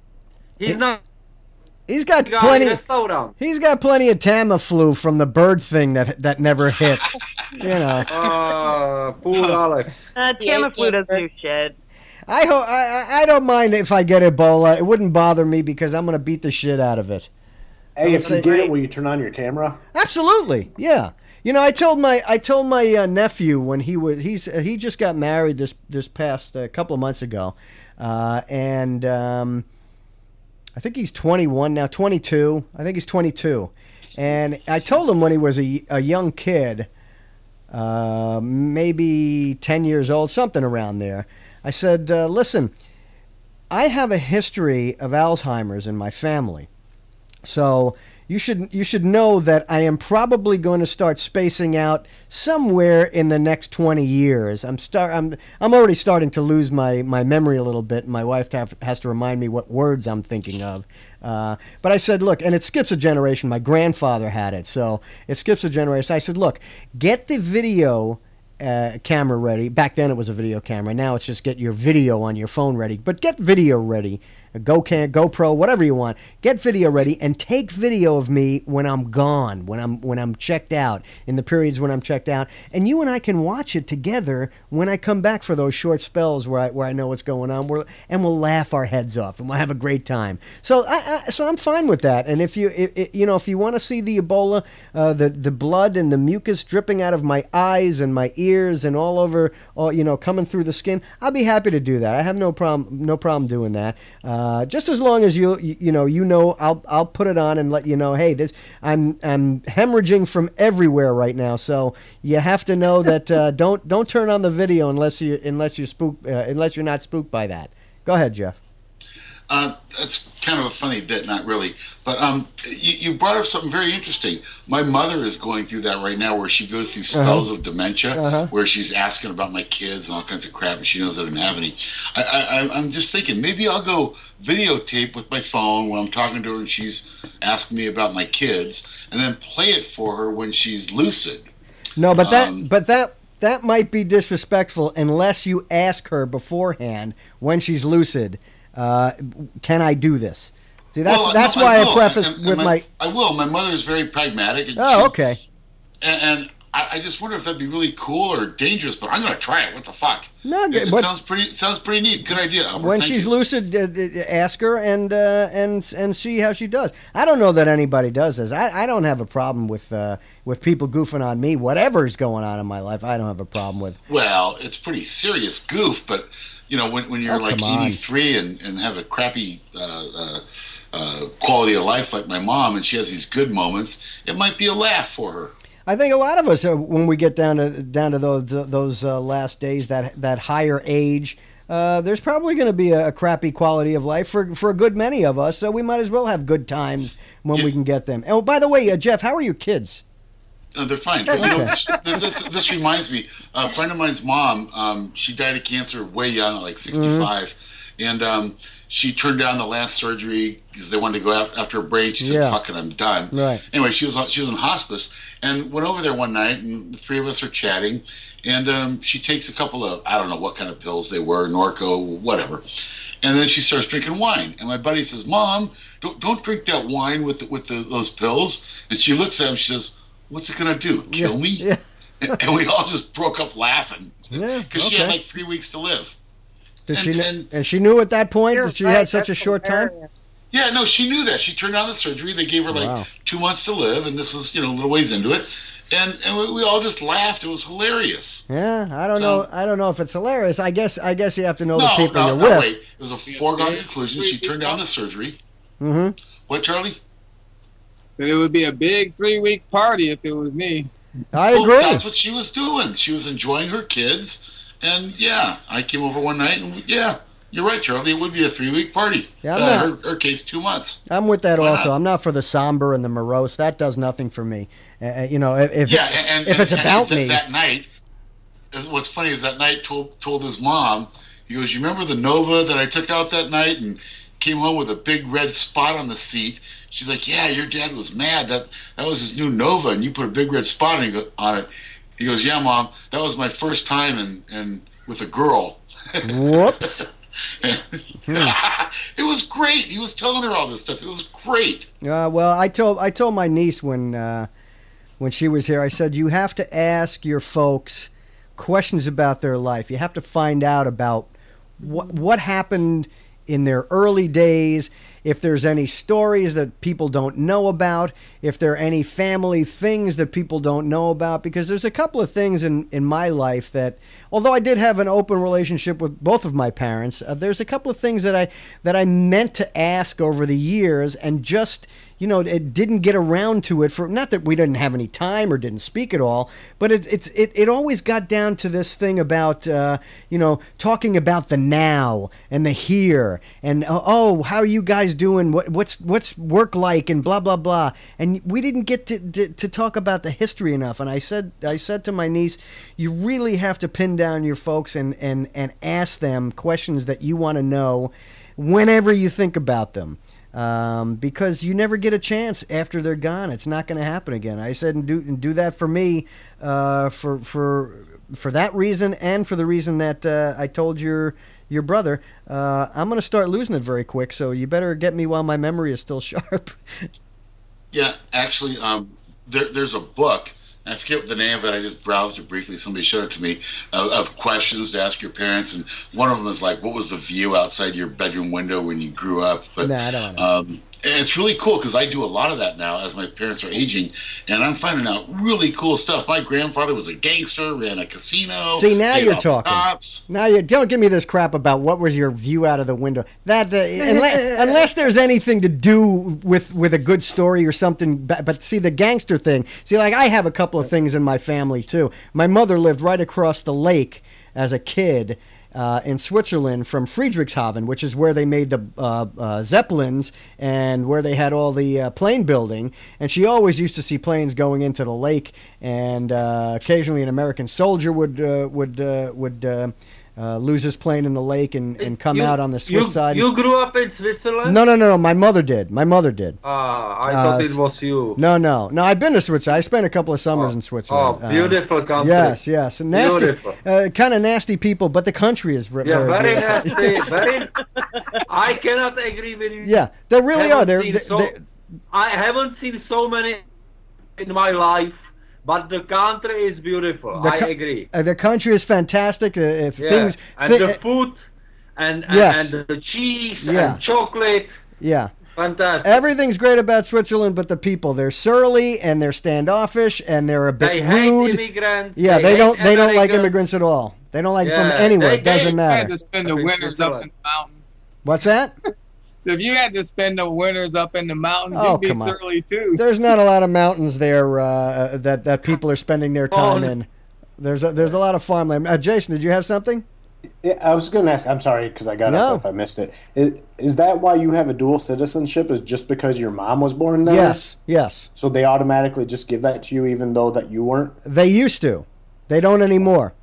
He's not He's got a plenty. in a restaurant. He's got plenty of Tamiflu from the bird thing that that never hit. you know. Uh, poor Alex. Uh, Tamiflu does yeah. do shit. I ho- I I- I don't mind if I get Ebola. It wouldn't bother me because I'm gonna beat the shit out of it. hey, if you say- get it, will you turn on your camera? Absolutely, yeah. You know, I told my I told my uh, nephew when he was he's uh, he just got married this this past uh, couple of months ago, uh, and um, I think he's 21 now, 22. I think he's 22, and I told him when he was a, a young kid, uh, maybe 10 years old, something around there. I said, uh, listen, I have a history of Alzheimer's in my family. So you should you should know that I am probably going to start spacing out somewhere in the next 20 years. I'm start I'm I'm already starting to lose my my memory a little bit. My wife have, has to remind me what words I'm thinking of. Uh, but I said, look, and it skips a generation. My grandfather had it, so it skips a generation. I said, look, get the video uh, camera ready. Back then it was a video camera. Now it's just get your video on your phone ready. But get video ready. A Go can GoPro, whatever you want. Get video ready and take video of me when I'm gone, when I'm when I'm checked out, in the periods when I'm checked out, and you and I can watch it together when I come back for those short spells where I where I know what's going on. We're, and we'll laugh our heads off and we'll have a great time. So I, I so I'm fine with that. And if you i i you know if you want to see the Ebola, uh, the the blood and the mucus dripping out of my eyes and my ears and all over, all you know, coming through the skin, I'll be happy to do that. I have no problem no problem doing that. Uh, just as long as you, you know you know I'll I'll put it on and let you know. Hey, this I'm I'm hemorrhaging from everywhere right now. So you have to know that uh, don't don't turn on the video unless you unless you're uh, unless you're not spooked by that. Go ahead, Jeff. Uh, that's kind of a funny bit, not really. But um, you, you brought up something very interesting. My mother is going through that right now, where she goes through spells of dementia, Uh-huh. where she's asking about my kids and all kinds of crap, and she knows I don't have any. I, I'm just thinking maybe I'll go videotape with my phone when I'm talking to her and she's asking me about my kids, and then play it for her when she's lucid. No, but that Um, but that that might be disrespectful unless you ask her beforehand when she's lucid. Uh, can I do this? See, that's Well, that's no, why I, will, preface and- and with my. I will. My mother is very pragmatic. And Oh, she- okay. And, and I, I just wonder if that'd be really cool or dangerous. But I'm going to try it. What the fuck? No, it, it but- sounds pretty. It sounds pretty neat. Good idea. Albert. when Thank she's you. lucid, uh, ask her and uh, and and see how she does. I don't know that anybody does this. I, I don't have a problem with uh, with people goofing on me. Whatever's going on in my life, I don't have a problem with. Well, it's pretty serious goof, but you know when, when you're Oh, like come on. 83 and, and have a crappy uh, uh, uh, quality of life like my mom, and she has these good moments, it might be a laugh for her. I think a lot of us, uh, when we get down to down to those those uh, last days, that that higher age, uh, there's probably going to be a, a crappy quality of life for for a good many of us. So we might as well have good times when we can get them. Oh, by the way, uh, Jeff, how are your kids? Uh, they're fine. You know, this, this, this reminds me. A friend of mine's mom, um, she died of cancer way young, at like 65, and um, she turned down the last surgery because they wanted to go af- after her brain. She said, Yeah. "Fuck it, I'm done." Right. Anyway, she was she was in hospice and went over there one night, and the three of us are chatting, and um, she takes a couple of I don't know what kind of pills they were, Norco, whatever. And then she starts drinking wine, and my buddy says, "Mom, don't don't drink that wine with the, with the, those pills." And she looks at him. She says, "What's it gonna do? Kill me?" Yeah. and we all just broke up laughing Yeah. because she had like three weeks to live. Did and- she? kn- and- and she knew at that point that she right, had such a that's short time. Yeah, no, she knew that. She turned down the surgery. They gave her like Wow. two months to live, and this was you know a little ways into it, and and we, we all just laughed. It was hilarious. Yeah, I don't know. I don't know if it's hilarious. I guess. I guess you have to know no, the people no, you're no, with. wait. It was a foregone conclusion. She turned down the surgery. Mm-hmm. What, Charlie? So it would be a big three week party if it was me. I Well, agree. that's what she was doing. She was enjoying her kids, and yeah, I came over one night, and yeah, you're right, Charlie. It would be a three week party. Yeah, uh, her, her case, two months. I'm with that Why also. not? I'm not for the somber and the morose. That does nothing for me. Uh, Uh, you know, if if, yeah, and, and if it's and about that, me, that night, uh, what's funny is that night told told his mom. He goes, "You remember the Nova that I took out that night and came home with a big red spot on the seat?" She's like, "Yeah, your dad was mad. That that was his new Nova, and you put a big red spot on it." He goes, "Yeah, mom, that was my first time and and with a girl." whoops. it was great. He was telling her all this stuff. It was great. Uh, well, I told I told my niece when uh, when she was here. I said you have to ask your folks questions about their life. You have to find out about what what happened in their early days. If there's any stories that people don't know about, if there are any family things that people don't know about, because there's a couple of things in, in my life that, although I did have an open relationship with both of my parents, uh, there's a couple of things that I that I meant to ask over the years and just you know it didn't get around to it for not that we didn't have any time or didn't speak at all but it it's it, it always got down to this thing about uh, you know talking about the now and the here and uh, oh how are you guys doing? What what's what's work like? And blah blah blah. And we didn't get to, to, to talk about the history enough. And I said I said to my niece you really have to pin down your folks and and and ask them questions that you want to know whenever you think about them um, because you never get a chance after they're gone. It's not going to happen again. I said, and do and do that for me, uh, for for for that reason, and for the reason that uh, I told your your brother. Uh, I'm going to start losing it very quick, so you better get me while my memory is still sharp. Yeah, actually, um, there, there's a book. I forget the name of it. I just browsed it briefly. Somebody showed it to me of, of questions to ask your parents, and one of them is like, "What was the view outside your bedroom window when you grew up?" But Nah, I don't um, and it's really cool because I do a lot of that now as my parents are aging, and I'm finding out really cool stuff. My grandfather was a gangster, ran a casino. See, now you're talking. Cops. Now you don't give me this crap about what was your view out of the window. That uh, unless, unless there's anything to do with with a good story or something. But, but see the gangster thing. See, like I have a couple of things in my family too. My mother lived right across the lake as a kid. Uh, in Switzerland, from Friedrichshafen, which is where they made the uh, uh, Zeppelins and where they had all the uh, plane building, and she always used to see planes going into the lake, and uh, occasionally an American soldier would uh, would would uh, uh, lose his plane in the lake and, and come You- out on the Swiss you, side. You grew up in Switzerland? no, no, no, no. My mother did. My mother did. Ah, I Uh, thought it was you. No, no, no. I've been to Switzerland. I spent a couple of summers in Switzerland. oh, beautiful country. Yes, yes. Nasty, Beautiful. uh, kind of nasty people, but the country is re- Yeah, very nasty. Very. I cannot agree with you. Yeah, they really are. They're, they so- they- I haven't seen so many in my life, but the country is beautiful. the I co- agree. uh, the country is fantastic. Uh, if Yeah. things, and thi- the food, and and, Yes. and the cheese Yeah. and chocolate, yeah. fantastic. Everything's great about Switzerland, but the people. They're surly and they're standoffish and they're a bit They hate rude. immigrants. Yeah, they, hate don't. They don't like immigrants at all. They don't like from Yeah, anywhere. they- it doesn't they- You had to spend the winters up in the mountains. What's that? So if you had to spend the winters up in the mountains, Oh, you'd be come on. surly too. There's not a lot of mountains there uh, that that people are spending their time in. There's a, there's a lot of farmland. Uh, Jason, did you have something? Yeah, I was going to ask. I'm sorry because I got No. up if I missed it. Is, is that why you have a dual citizenship? Is just because your mom was born there? Yes, yes. So they automatically just give that to you, even though that you weren't. They used to. They don't anymore.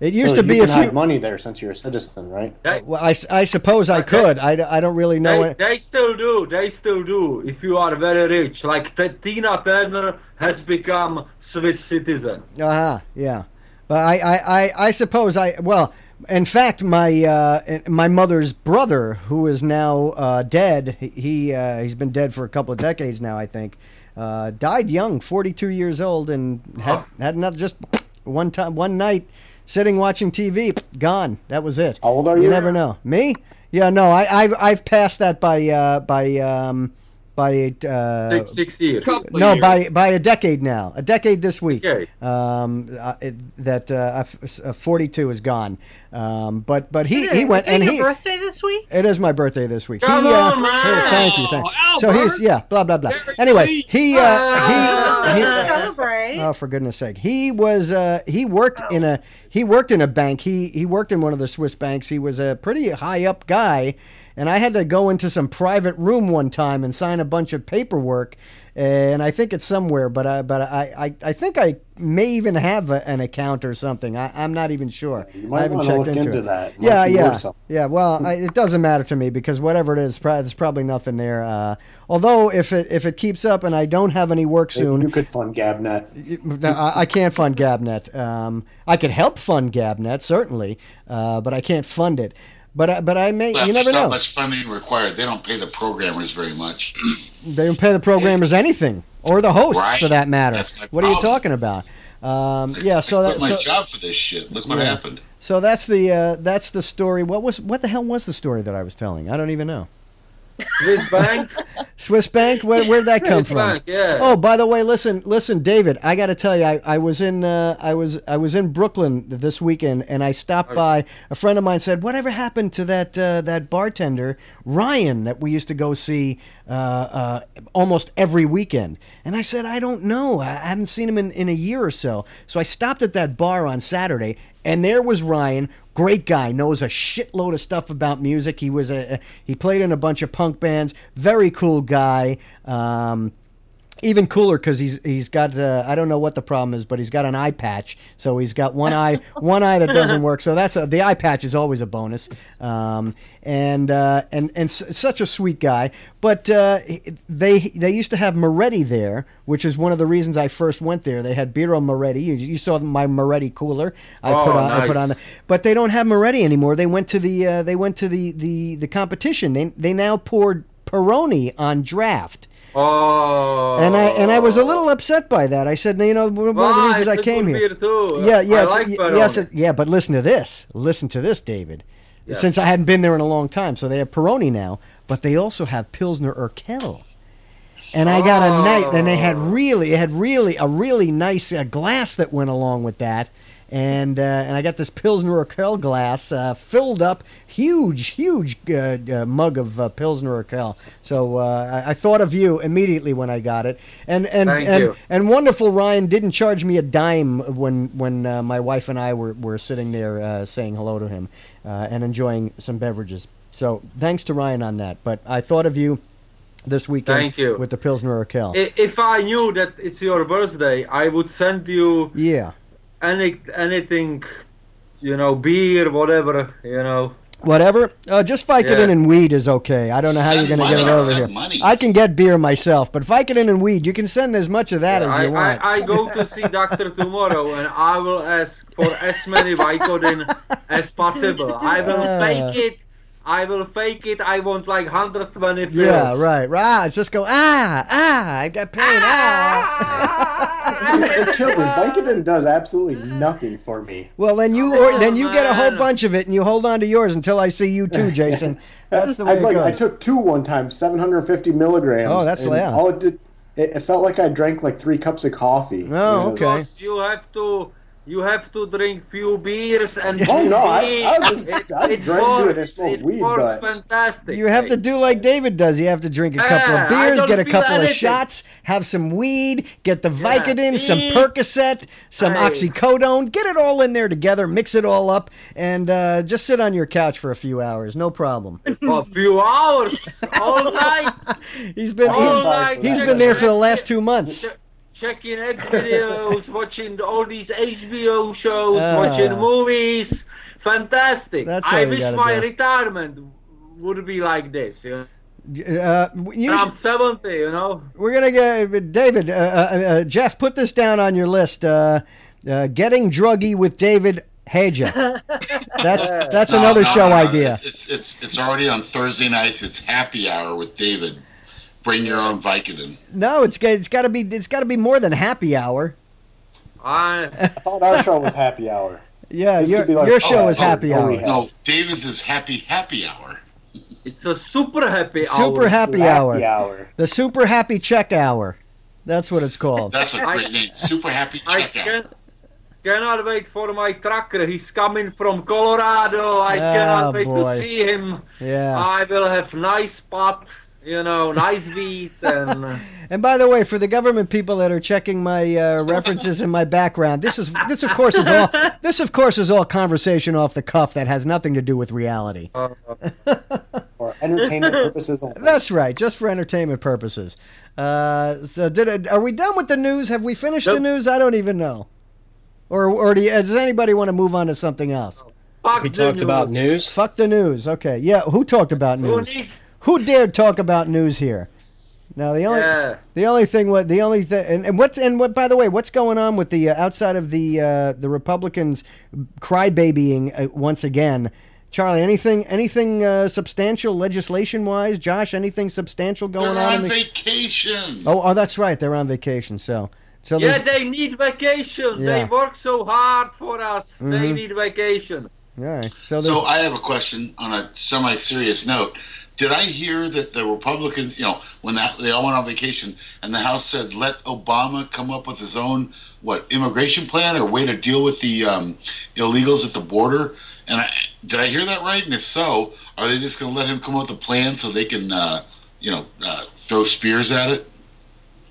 It used So to be you if can hide you. money there since you're a citizen, right? They, Well, I, I suppose I could. I I don't really know they, it. they still do. They still do. If you are very rich, like T- Tina Turner has become Swiss citizen. Uh huh. Yeah. But I, I, I, I suppose I. Well, In fact, my uh, my mother's brother, who is now uh, dead, he- he uh, he's been dead for a couple of decades now, I think. Uh, died young, 42 years old, and had had another just one time, one night, sitting watching TV, gone. That was it. How old are You you? never know. Me? Yeah, no, I, I've I've passed that by uh, by um, by uh, Six, six years. no, by by a decade now. A decade this week. Um, uh, it, that uh, uh, 42 is gone. Um, but but he, Is he went is it and your he. birthday this week? It is my birthday this week. Come he, uh, on, man. hey, thank you, thank you. So he's yeah, blah blah blah. Anyway, he uh, he, he Celebrate. Oh, for goodness sake! He was uh, he worked in a he worked in a bank. He he worked in one of the Swiss banks. He was a pretty high up guy, and I had to go into some private room one time and sign a bunch of paperwork. And I think it's somewhere, but I but I, I, I think I may even have a, an account or something. I, I'm not even sure. You might I haven't checked look into, into that. Yeah, yeah, yeah. Well, I, it doesn't matter to me because whatever it is, there's probably nothing there. Uh, although if it if it keeps up and I don't have any work soon, you could fund Gabnet. I, I can't fund Gabnet. Um, I could help fund Gabnet certainly, uh, but I can't fund it. But I, but I may. Well, you never there's not know. much funding required. They don't pay the programmers very much. They don't pay the programmers anything, or the hosts for that matter. That's What are you talking about? Um, yeah. So Quit that. my So, job for this shit. Look what yeah. happened. So that's the uh, that's the story. What was what the hell was the story that I was telling? I don't even know. Swiss Bank. Swiss Bank? Where where'd that come Swiss from? Bank, yeah. Oh, by the way, listen, listen, David. I got to tell you, I, I was in uh, I was I was in Brooklyn this weekend, and I stopped by. A friend of mine said, "Whatever happened to that uh, that bartender Ryan that we used to go see uh, uh, almost every weekend?" And I said, "I don't know. I haven't seen him in, in a year or so." So I stopped at that bar on Saturday, and there was Ryan. Great guy, knows a shitload of stuff about music. He was a he played in a bunch of punk bands. Very cool guy. Um, even cooler because he's he's got uh, I don't know what the problem is, but he's got an eye patch. So he's got one eye one eye that doesn't work. So that's a, the eye patch is always a bonus. Um, and uh, and and s- such a sweet guy. But uh, they they used to have Moretti there, which is one of the reasons I first went there. They had Birra Moretti. You, you saw my Moretti cooler. I Oh, put on I put on the, but they don't have Moretti anymore. They went to the uh, they went to the the the competition. They they now poured Peroni on draft. Oh. And I and I was a little upset by that. I said, you know, one of the reasons I came here. too. Yeah, yeah, like yes, it- yeah. But listen to this. Listen to this, David. Yeah. Since I hadn't been there in a long time, so they have Peroni now, but they also have Pilsner Urquell. And I got a night. and they had Oh. really, it had really a really nice uh, glass that went along with that. And uh, and I got this Pilsner Urquell glass uh, filled up, huge, huge uh, uh, mug of uh, Pilsner Urquell. So uh, I, I thought of you immediately when I got it, and and Thank and, you. and wonderful Ryan didn't charge me a dime when when uh, my wife and I were, were sitting there uh, saying hello to him uh, and enjoying some beverages. So thanks to Ryan on that. But I thought of you this weekend Thank you. with the Pilsner Urquell. If I knew that it's your birthday, I would send you yeah. Any anything, you know, beer, whatever, you know. Whatever. Uh, just Vicodin Yeah. and weed is okay. I don't know how you're going to get it over here. money. I can get beer myself, but Vicodin and weed, you can send as much of that as I, you want. I, I go to see doctor tomorrow and I will ask for as many Vicodin as possible. I will Ah. fake it. I will fake it. I want like 120 pills. yeah, right, right. Just go ah ah. I got pain ah. it kills me. Vicodin does absolutely nothing for me. Well, then you or, then you get a whole bunch of it and you hold on to yours until I see you too, Jason. That's the way I, it like, I took two one time, 750 milligrams. Oh, that's- yeah. All it did, it, it felt like I drank like three cups of coffee. Oh, You know, okay. You have to. You have to drink few beers and. Oh, no, I- weed. I was- It- I it drank to it works- and smoked it weed, but- fantastic. You have to do like David does. You have to drink a couple Yeah, of beers, get a feel couple of shots, have some weed, get the Vicodin, some? Percocet, some Hey. oxycodone, get it all in there together, mix it all up, and uh, just sit on your couch for a few hours. No problem. A few hours, all night. He's been All he's, night. he's been there for the last two months. Checking X videos, watching all these HBO shows, Ah. watching movies. Fantastic. That's I wish my do. retirement would be like this. You know? Uh, you I'm 70, you know. We're gonna get David, uh, uh, uh, Jeff. Put this down on your list. Uh, uh, getting druggy with David Haja. That's that's No, another no, show no, idea. It's it's it's already on Thursday nights. It's happy hour with David. Bring your own Vicodin. No, it's got it's got to be it's got to be more than happy hour. I I thought our show was happy hour. Yeah, This your, like- your show oh, is oh, happy oh, hour. No, David's is happy happy hour. It's a super happy hour. Super happy Slappy hour. hour. The super happy check hour. That's what it's called. That's a great name. Super happy check I checkout. can, cannot wait for my trucker. He's coming from Colorado. I Ah, cannot wait boy. to see him. Yeah. I will have nice spot, you know, nice wheat and. uh, And by the way, for the government people that are checking my uh, references and my background, this is this of course is all this of course is all conversation off the cuff that has nothing to do with reality. For entertainment purposes only. That's right, just for entertainment purposes. Uh, so did it, are we done with the news? Have we finished the news? I don't even know. Or or do you, does anybody want to move on to something else? Fuck We the talked about news. news. Fuck the news. Okay, yeah. Who talked about Who news? Needs? Who dared talk about news here? Now the only Yeah. the only thing what the only thing and, and what and what by the way what's going on with the uh, outside of the uh, the Republicans crybabying uh, once again. Charlie, anything anything uh, substantial legislation wise? Josh, anything substantial going They're on? on the... vacation. Oh, oh, that's right. They're on vacation. So, so Yeah, there's they need vacation. Yeah. They work so hard for us. They Mhm. need vacation. Yeah. So there's So I have a question on a semi-serious note. Did I hear that the Republicans, you know, when that, they all went on vacation, and the House said let Obama come up with his own what immigration plan or way to deal with the um, illegals at the border? And I, did I hear that right? And if so, are they just going to let him come up with a plan so they can, uh, you know, uh, throw spears at it?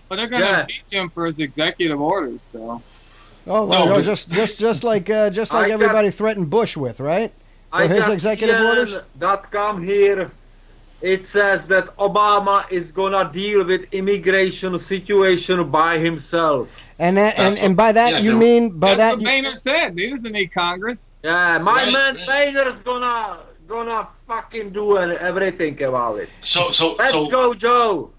But they're going to Yeah. impeach him for his executive orders. So oh, No, well, but- just just just like uh, just like I got- everybody threatened Bush with, right? I For his got executive orders? CNN.com here. It says that Obama is gonna deal with immigration situation by himself. And that and, That's and by that yeah, you they're- mean by that's that what you, Boehner said. He doesn't need Congress. Yeah, my Right, man right. Boehner's gonna gonna fucking do everything about it. So, so, Let's so, go, Joe.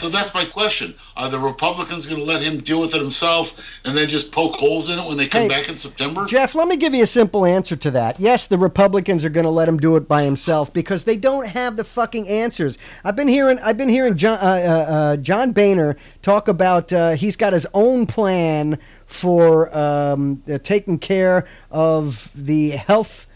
So that's my question: Are the Republicans going to let him deal with it himself, and then just poke holes in it when they come Hey, back in September? Jeff, let me give you a simple answer to that. Yes, the Republicans are going to let him do it by himself because they don't have the fucking answers. I've been hearing, I've been hearing John, uh, uh, uh, John Boehner talk about uh, he's got his own plan for um, uh, taking care of the health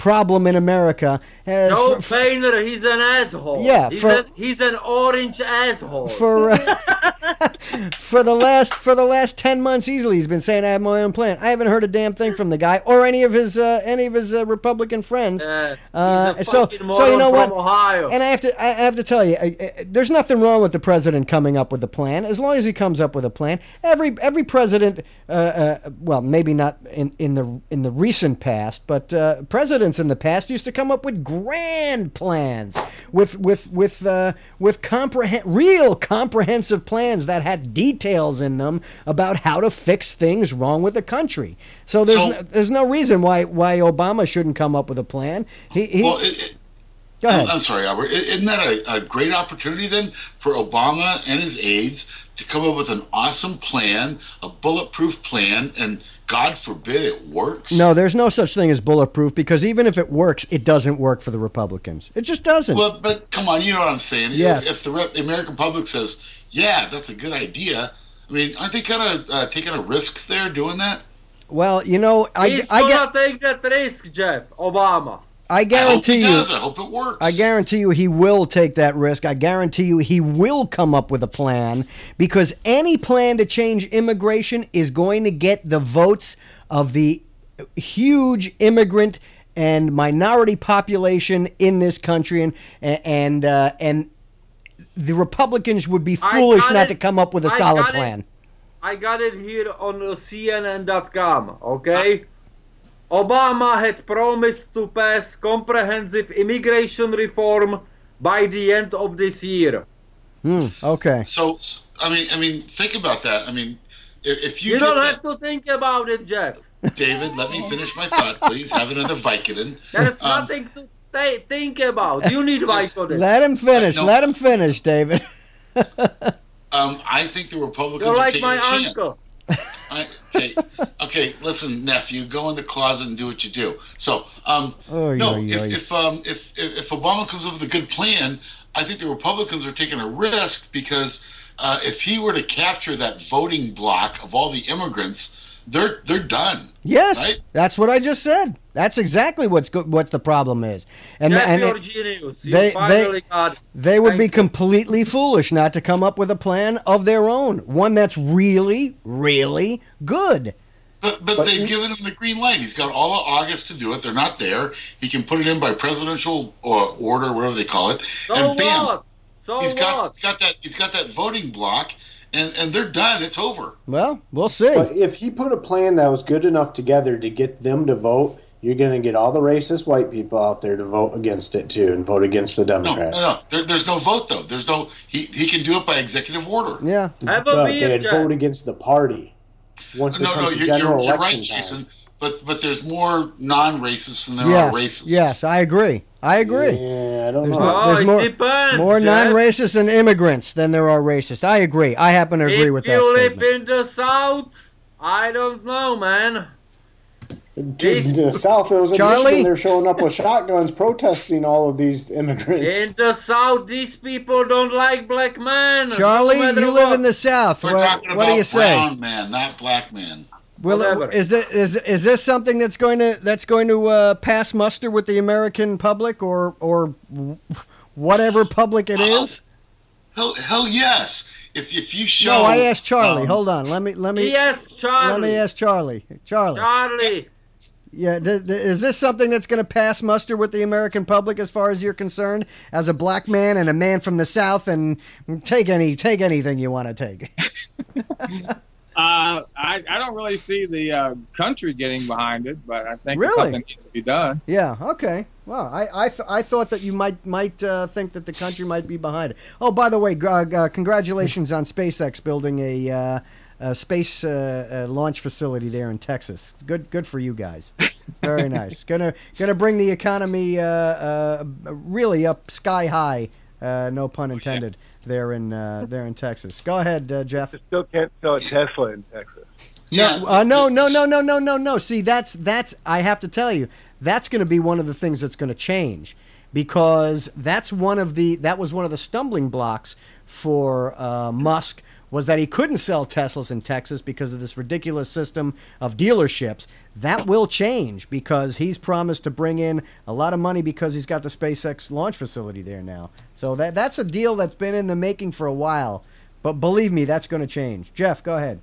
problem in America. Uh, Joe for- Boehner, he's an asshole. Yeah, he's, for- an, he's an orange asshole. for uh, for the last for the last ten months easily. He's been saying I have my own plan. I haven't heard a damn thing from the guy or any of his uh, any of his uh, Republican friends. Uh, so so you know what? Ohio. And I have to I have to tell you, I, I, there's nothing wrong with the president coming up with a plan as long as he comes up with a plan. Every every president, uh, uh, well, maybe not in, in the in the recent past, but uh, presidents in the past used to come up with grand plans with with with uh, with comprehend real comprehensive plans that had details in them about how to fix things wrong with the country. So there's So- no, there's no reason why why Obama shouldn't come up with a plan. He, he well, it, it, go ahead. I'm sorry, Albert. Isn't that a, a great opportunity then for Obama and his aides to come up with an awesome plan, a bulletproof plan, and God forbid it works? No, there's no such thing as bulletproof because even if it works, it doesn't work for the Republicans. It just doesn't. Well, but come on, you know what I'm saying. Yes. If the, the American public says, "Yeah, that's a good idea," I mean, aren't they kind of uh, taking a risk there doing that? well, you know, I, he's I, gonna take that risk, Jeff. Obama. I I hope guarantee he you. does. I hope it works. I guarantee you he will take that risk. I guarantee you he will come up with a plan because any plan to change immigration is going to get the votes of the huge immigrant and minority population in this country and and uh, and the Republicans would be foolish not it. to come up with a I solid got it. plan. I got it here on CNN.com, okay? Obama had promised to pass comprehensive immigration reform by the end of this year. Hmm, okay. So, I mean, I mean, think about that. I mean, if, if you, You don't that- have to think about it, Jeff. David, let me finish my thought, please. Have another Vicodin. There's Um, nothing to th- think about. You need Vicodin. Let him finish. No. Let him finish, David. Um, I think the Republicans You're are like taking my a chance. uncle. I, okay, okay. Listen, nephew, go in the closet and do what you do. So, um, Oy, no, if if, um, if if if Obama comes up with a good plan, I think the Republicans are taking a risk because uh, if he were to capture that voting block of all the immigrants, they're they're done. Yes, Right? that's what I just said. That's exactly what's go- what the problem is, and Jeff and it- Georginius, you they- they would be completely foolish not to come up with a plan of their own, one that's really, really good. But, but they've given him the green light. He's got all of August to do it. They're not there. He can put it in by presidential uh, order, whatever they call it, So and bam. So he's got he's got that he's got that voting block, and and they're done. It's over. Well, we'll see. But if he put a plan that was good enough together to get them to vote, you're going to get all the racist white people out there to vote against it too and vote against the No, no, Democrats. no. There, there's no vote though. There's no. He he can do it by executive order. Yeah. Have a But they'd Jeff. vote against the party once it No, no, comes to you're, general you're, you're election right, time. Jason. But but there's more non-racists than there yes, are racists. yes, I agree. I agree. Yeah, I don't There's, know. mo- Oh, there's it more, depends, more non-racists than immigrants than there are racists. I agree. I happen to agree if with you that live in the South, I don't know, man. To the South, it was in Charlie? Michigan. They're showing up with shotguns protesting all of these immigrants. In the South, these people don't like black men. Charlie, no you live what. in the South. We're What, what about do you say? brown man, not black man. Will it, Whatever. is it is is this something that's going to that's going to uh, pass muster with the American public or or whatever public it is? Hell, hell yes. If if you show. No, I asked Charlie. um, Hold on. Let me let me Yes, Charlie. let me ask Charlie. Charlie. Charlie. Yeah, th- th- is this something that's going to pass muster with the American public as far as you're concerned, as a black man and a man from the South, and take any take anything you want to take? Uh, I, I don't really see the uh, country getting behind it, but I think Really? something needs to be done. Yeah. Okay. Well, I I, th- I thought that you might might uh, think that the country might be behind it. Oh, by the way, g- uh, congratulations on SpaceX building a, uh, a space uh, uh, launch facility there in Texas. Good good for you guys. Very nice. gonna gonna bring the economy uh, uh, really up sky high. Uh, no pun intended. There in uh, there in Texas. Go ahead, uh, Jeff. Still can't sell a Tesla in Texas. Yeah. Uh, no, no, no, no, no, no, no. See, that's that's. I have to tell you, that's going to be one of the things that's going to change, because that's one of the that was one of the stumbling blocks for uh, Musk was that he couldn't sell Teslas in Texas because of this ridiculous system of dealerships. That will change because he's promised to bring in a lot of money because he's got the SpaceX launch facility there now. So that that's a deal that's been in the making for a while. But believe me, that's going to change. Jeff, go ahead.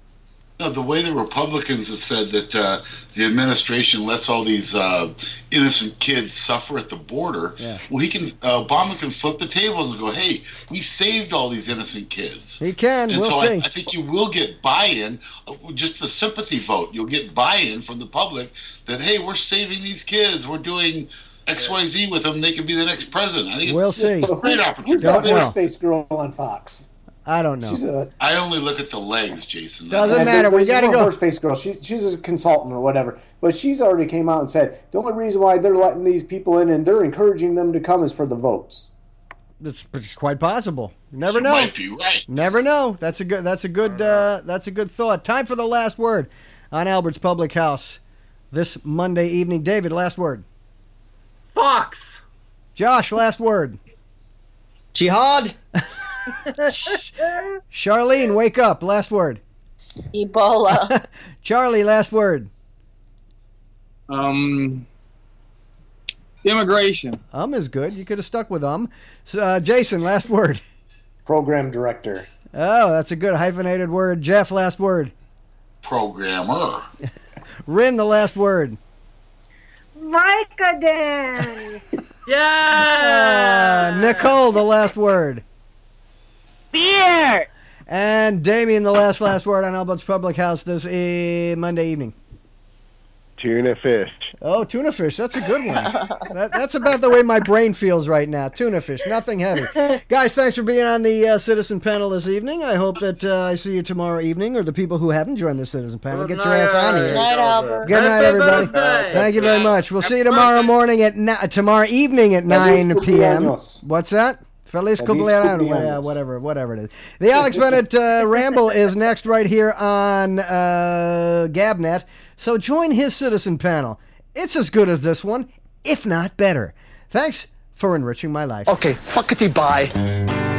No, the way the Republicans have said that uh, the administration lets all these uh, innocent kids suffer at the border. Yeah. Well, he can. Uh, Obama can flip the tables and go, "Hey, we saved all these innocent kids." He can. And we'll so see. I, I think you will get buy-in, uh, just the sympathy vote. You'll get buy-in from the public that hey, we're saving these kids. We're doing X, Y, Z with them. They could be the next president. I think We'll it's see. a great Who's, opportunity. who's Don't that know. horse face girl on Fox? I don't know. She's a I only look at the legs, Jason. Doesn't Yeah, matter. We there's gotta go. Horse face girl. She, she's a consultant or whatever, but she's already came out and said the only reason why they're letting these people in and they're encouraging them to come is for the votes. It's it's quite possible. You never You know. might be right. Never know. That's a good. That's a good. Uh, that's a good thought. Time for the last word on Albert's Public House this Monday evening. David, last word. Fox. Josh, last word. Jihad. Charlene, wake up. Last word. Ebola. Charlie, last word. Um, immigration. Um is good. You could have stuck with um. So, uh, Jason, last word. Program director. Oh, that's a good hyphenated word. Jeff, last word. Programmer. Rin, the last word. Vicodin. Yeah. Uh, Nicole, the last word. Beer. And Damien, the last last word on Albert's Public House this uh, Monday evening. Tuna fish. Oh, tuna fish. That's a good one. that, that's about the way my brain feels right now. Tuna fish, nothing heavy. Guys, thanks for being on the uh, Citizen Panel this evening. I hope that uh, I see you tomorrow evening, or the people who haven't joined the Citizen Panel. Good Get your ass on here. Good night, Albert. Good night, everybody. birthday. Thank you very much. We'll see you tomorrow birthday. morning at ni- tomorrow evening at Feliz 9 p.m. What's that? Feliz Feliz cumpleaños, cumpleaños. yeah, whatever, whatever it is. The Alex Bennett uh, Ramble is next right here on uh, Gabnet. So join his citizen panel. It's as good as this one, if not better. Thanks for enriching my life. Okay, fuckity bye.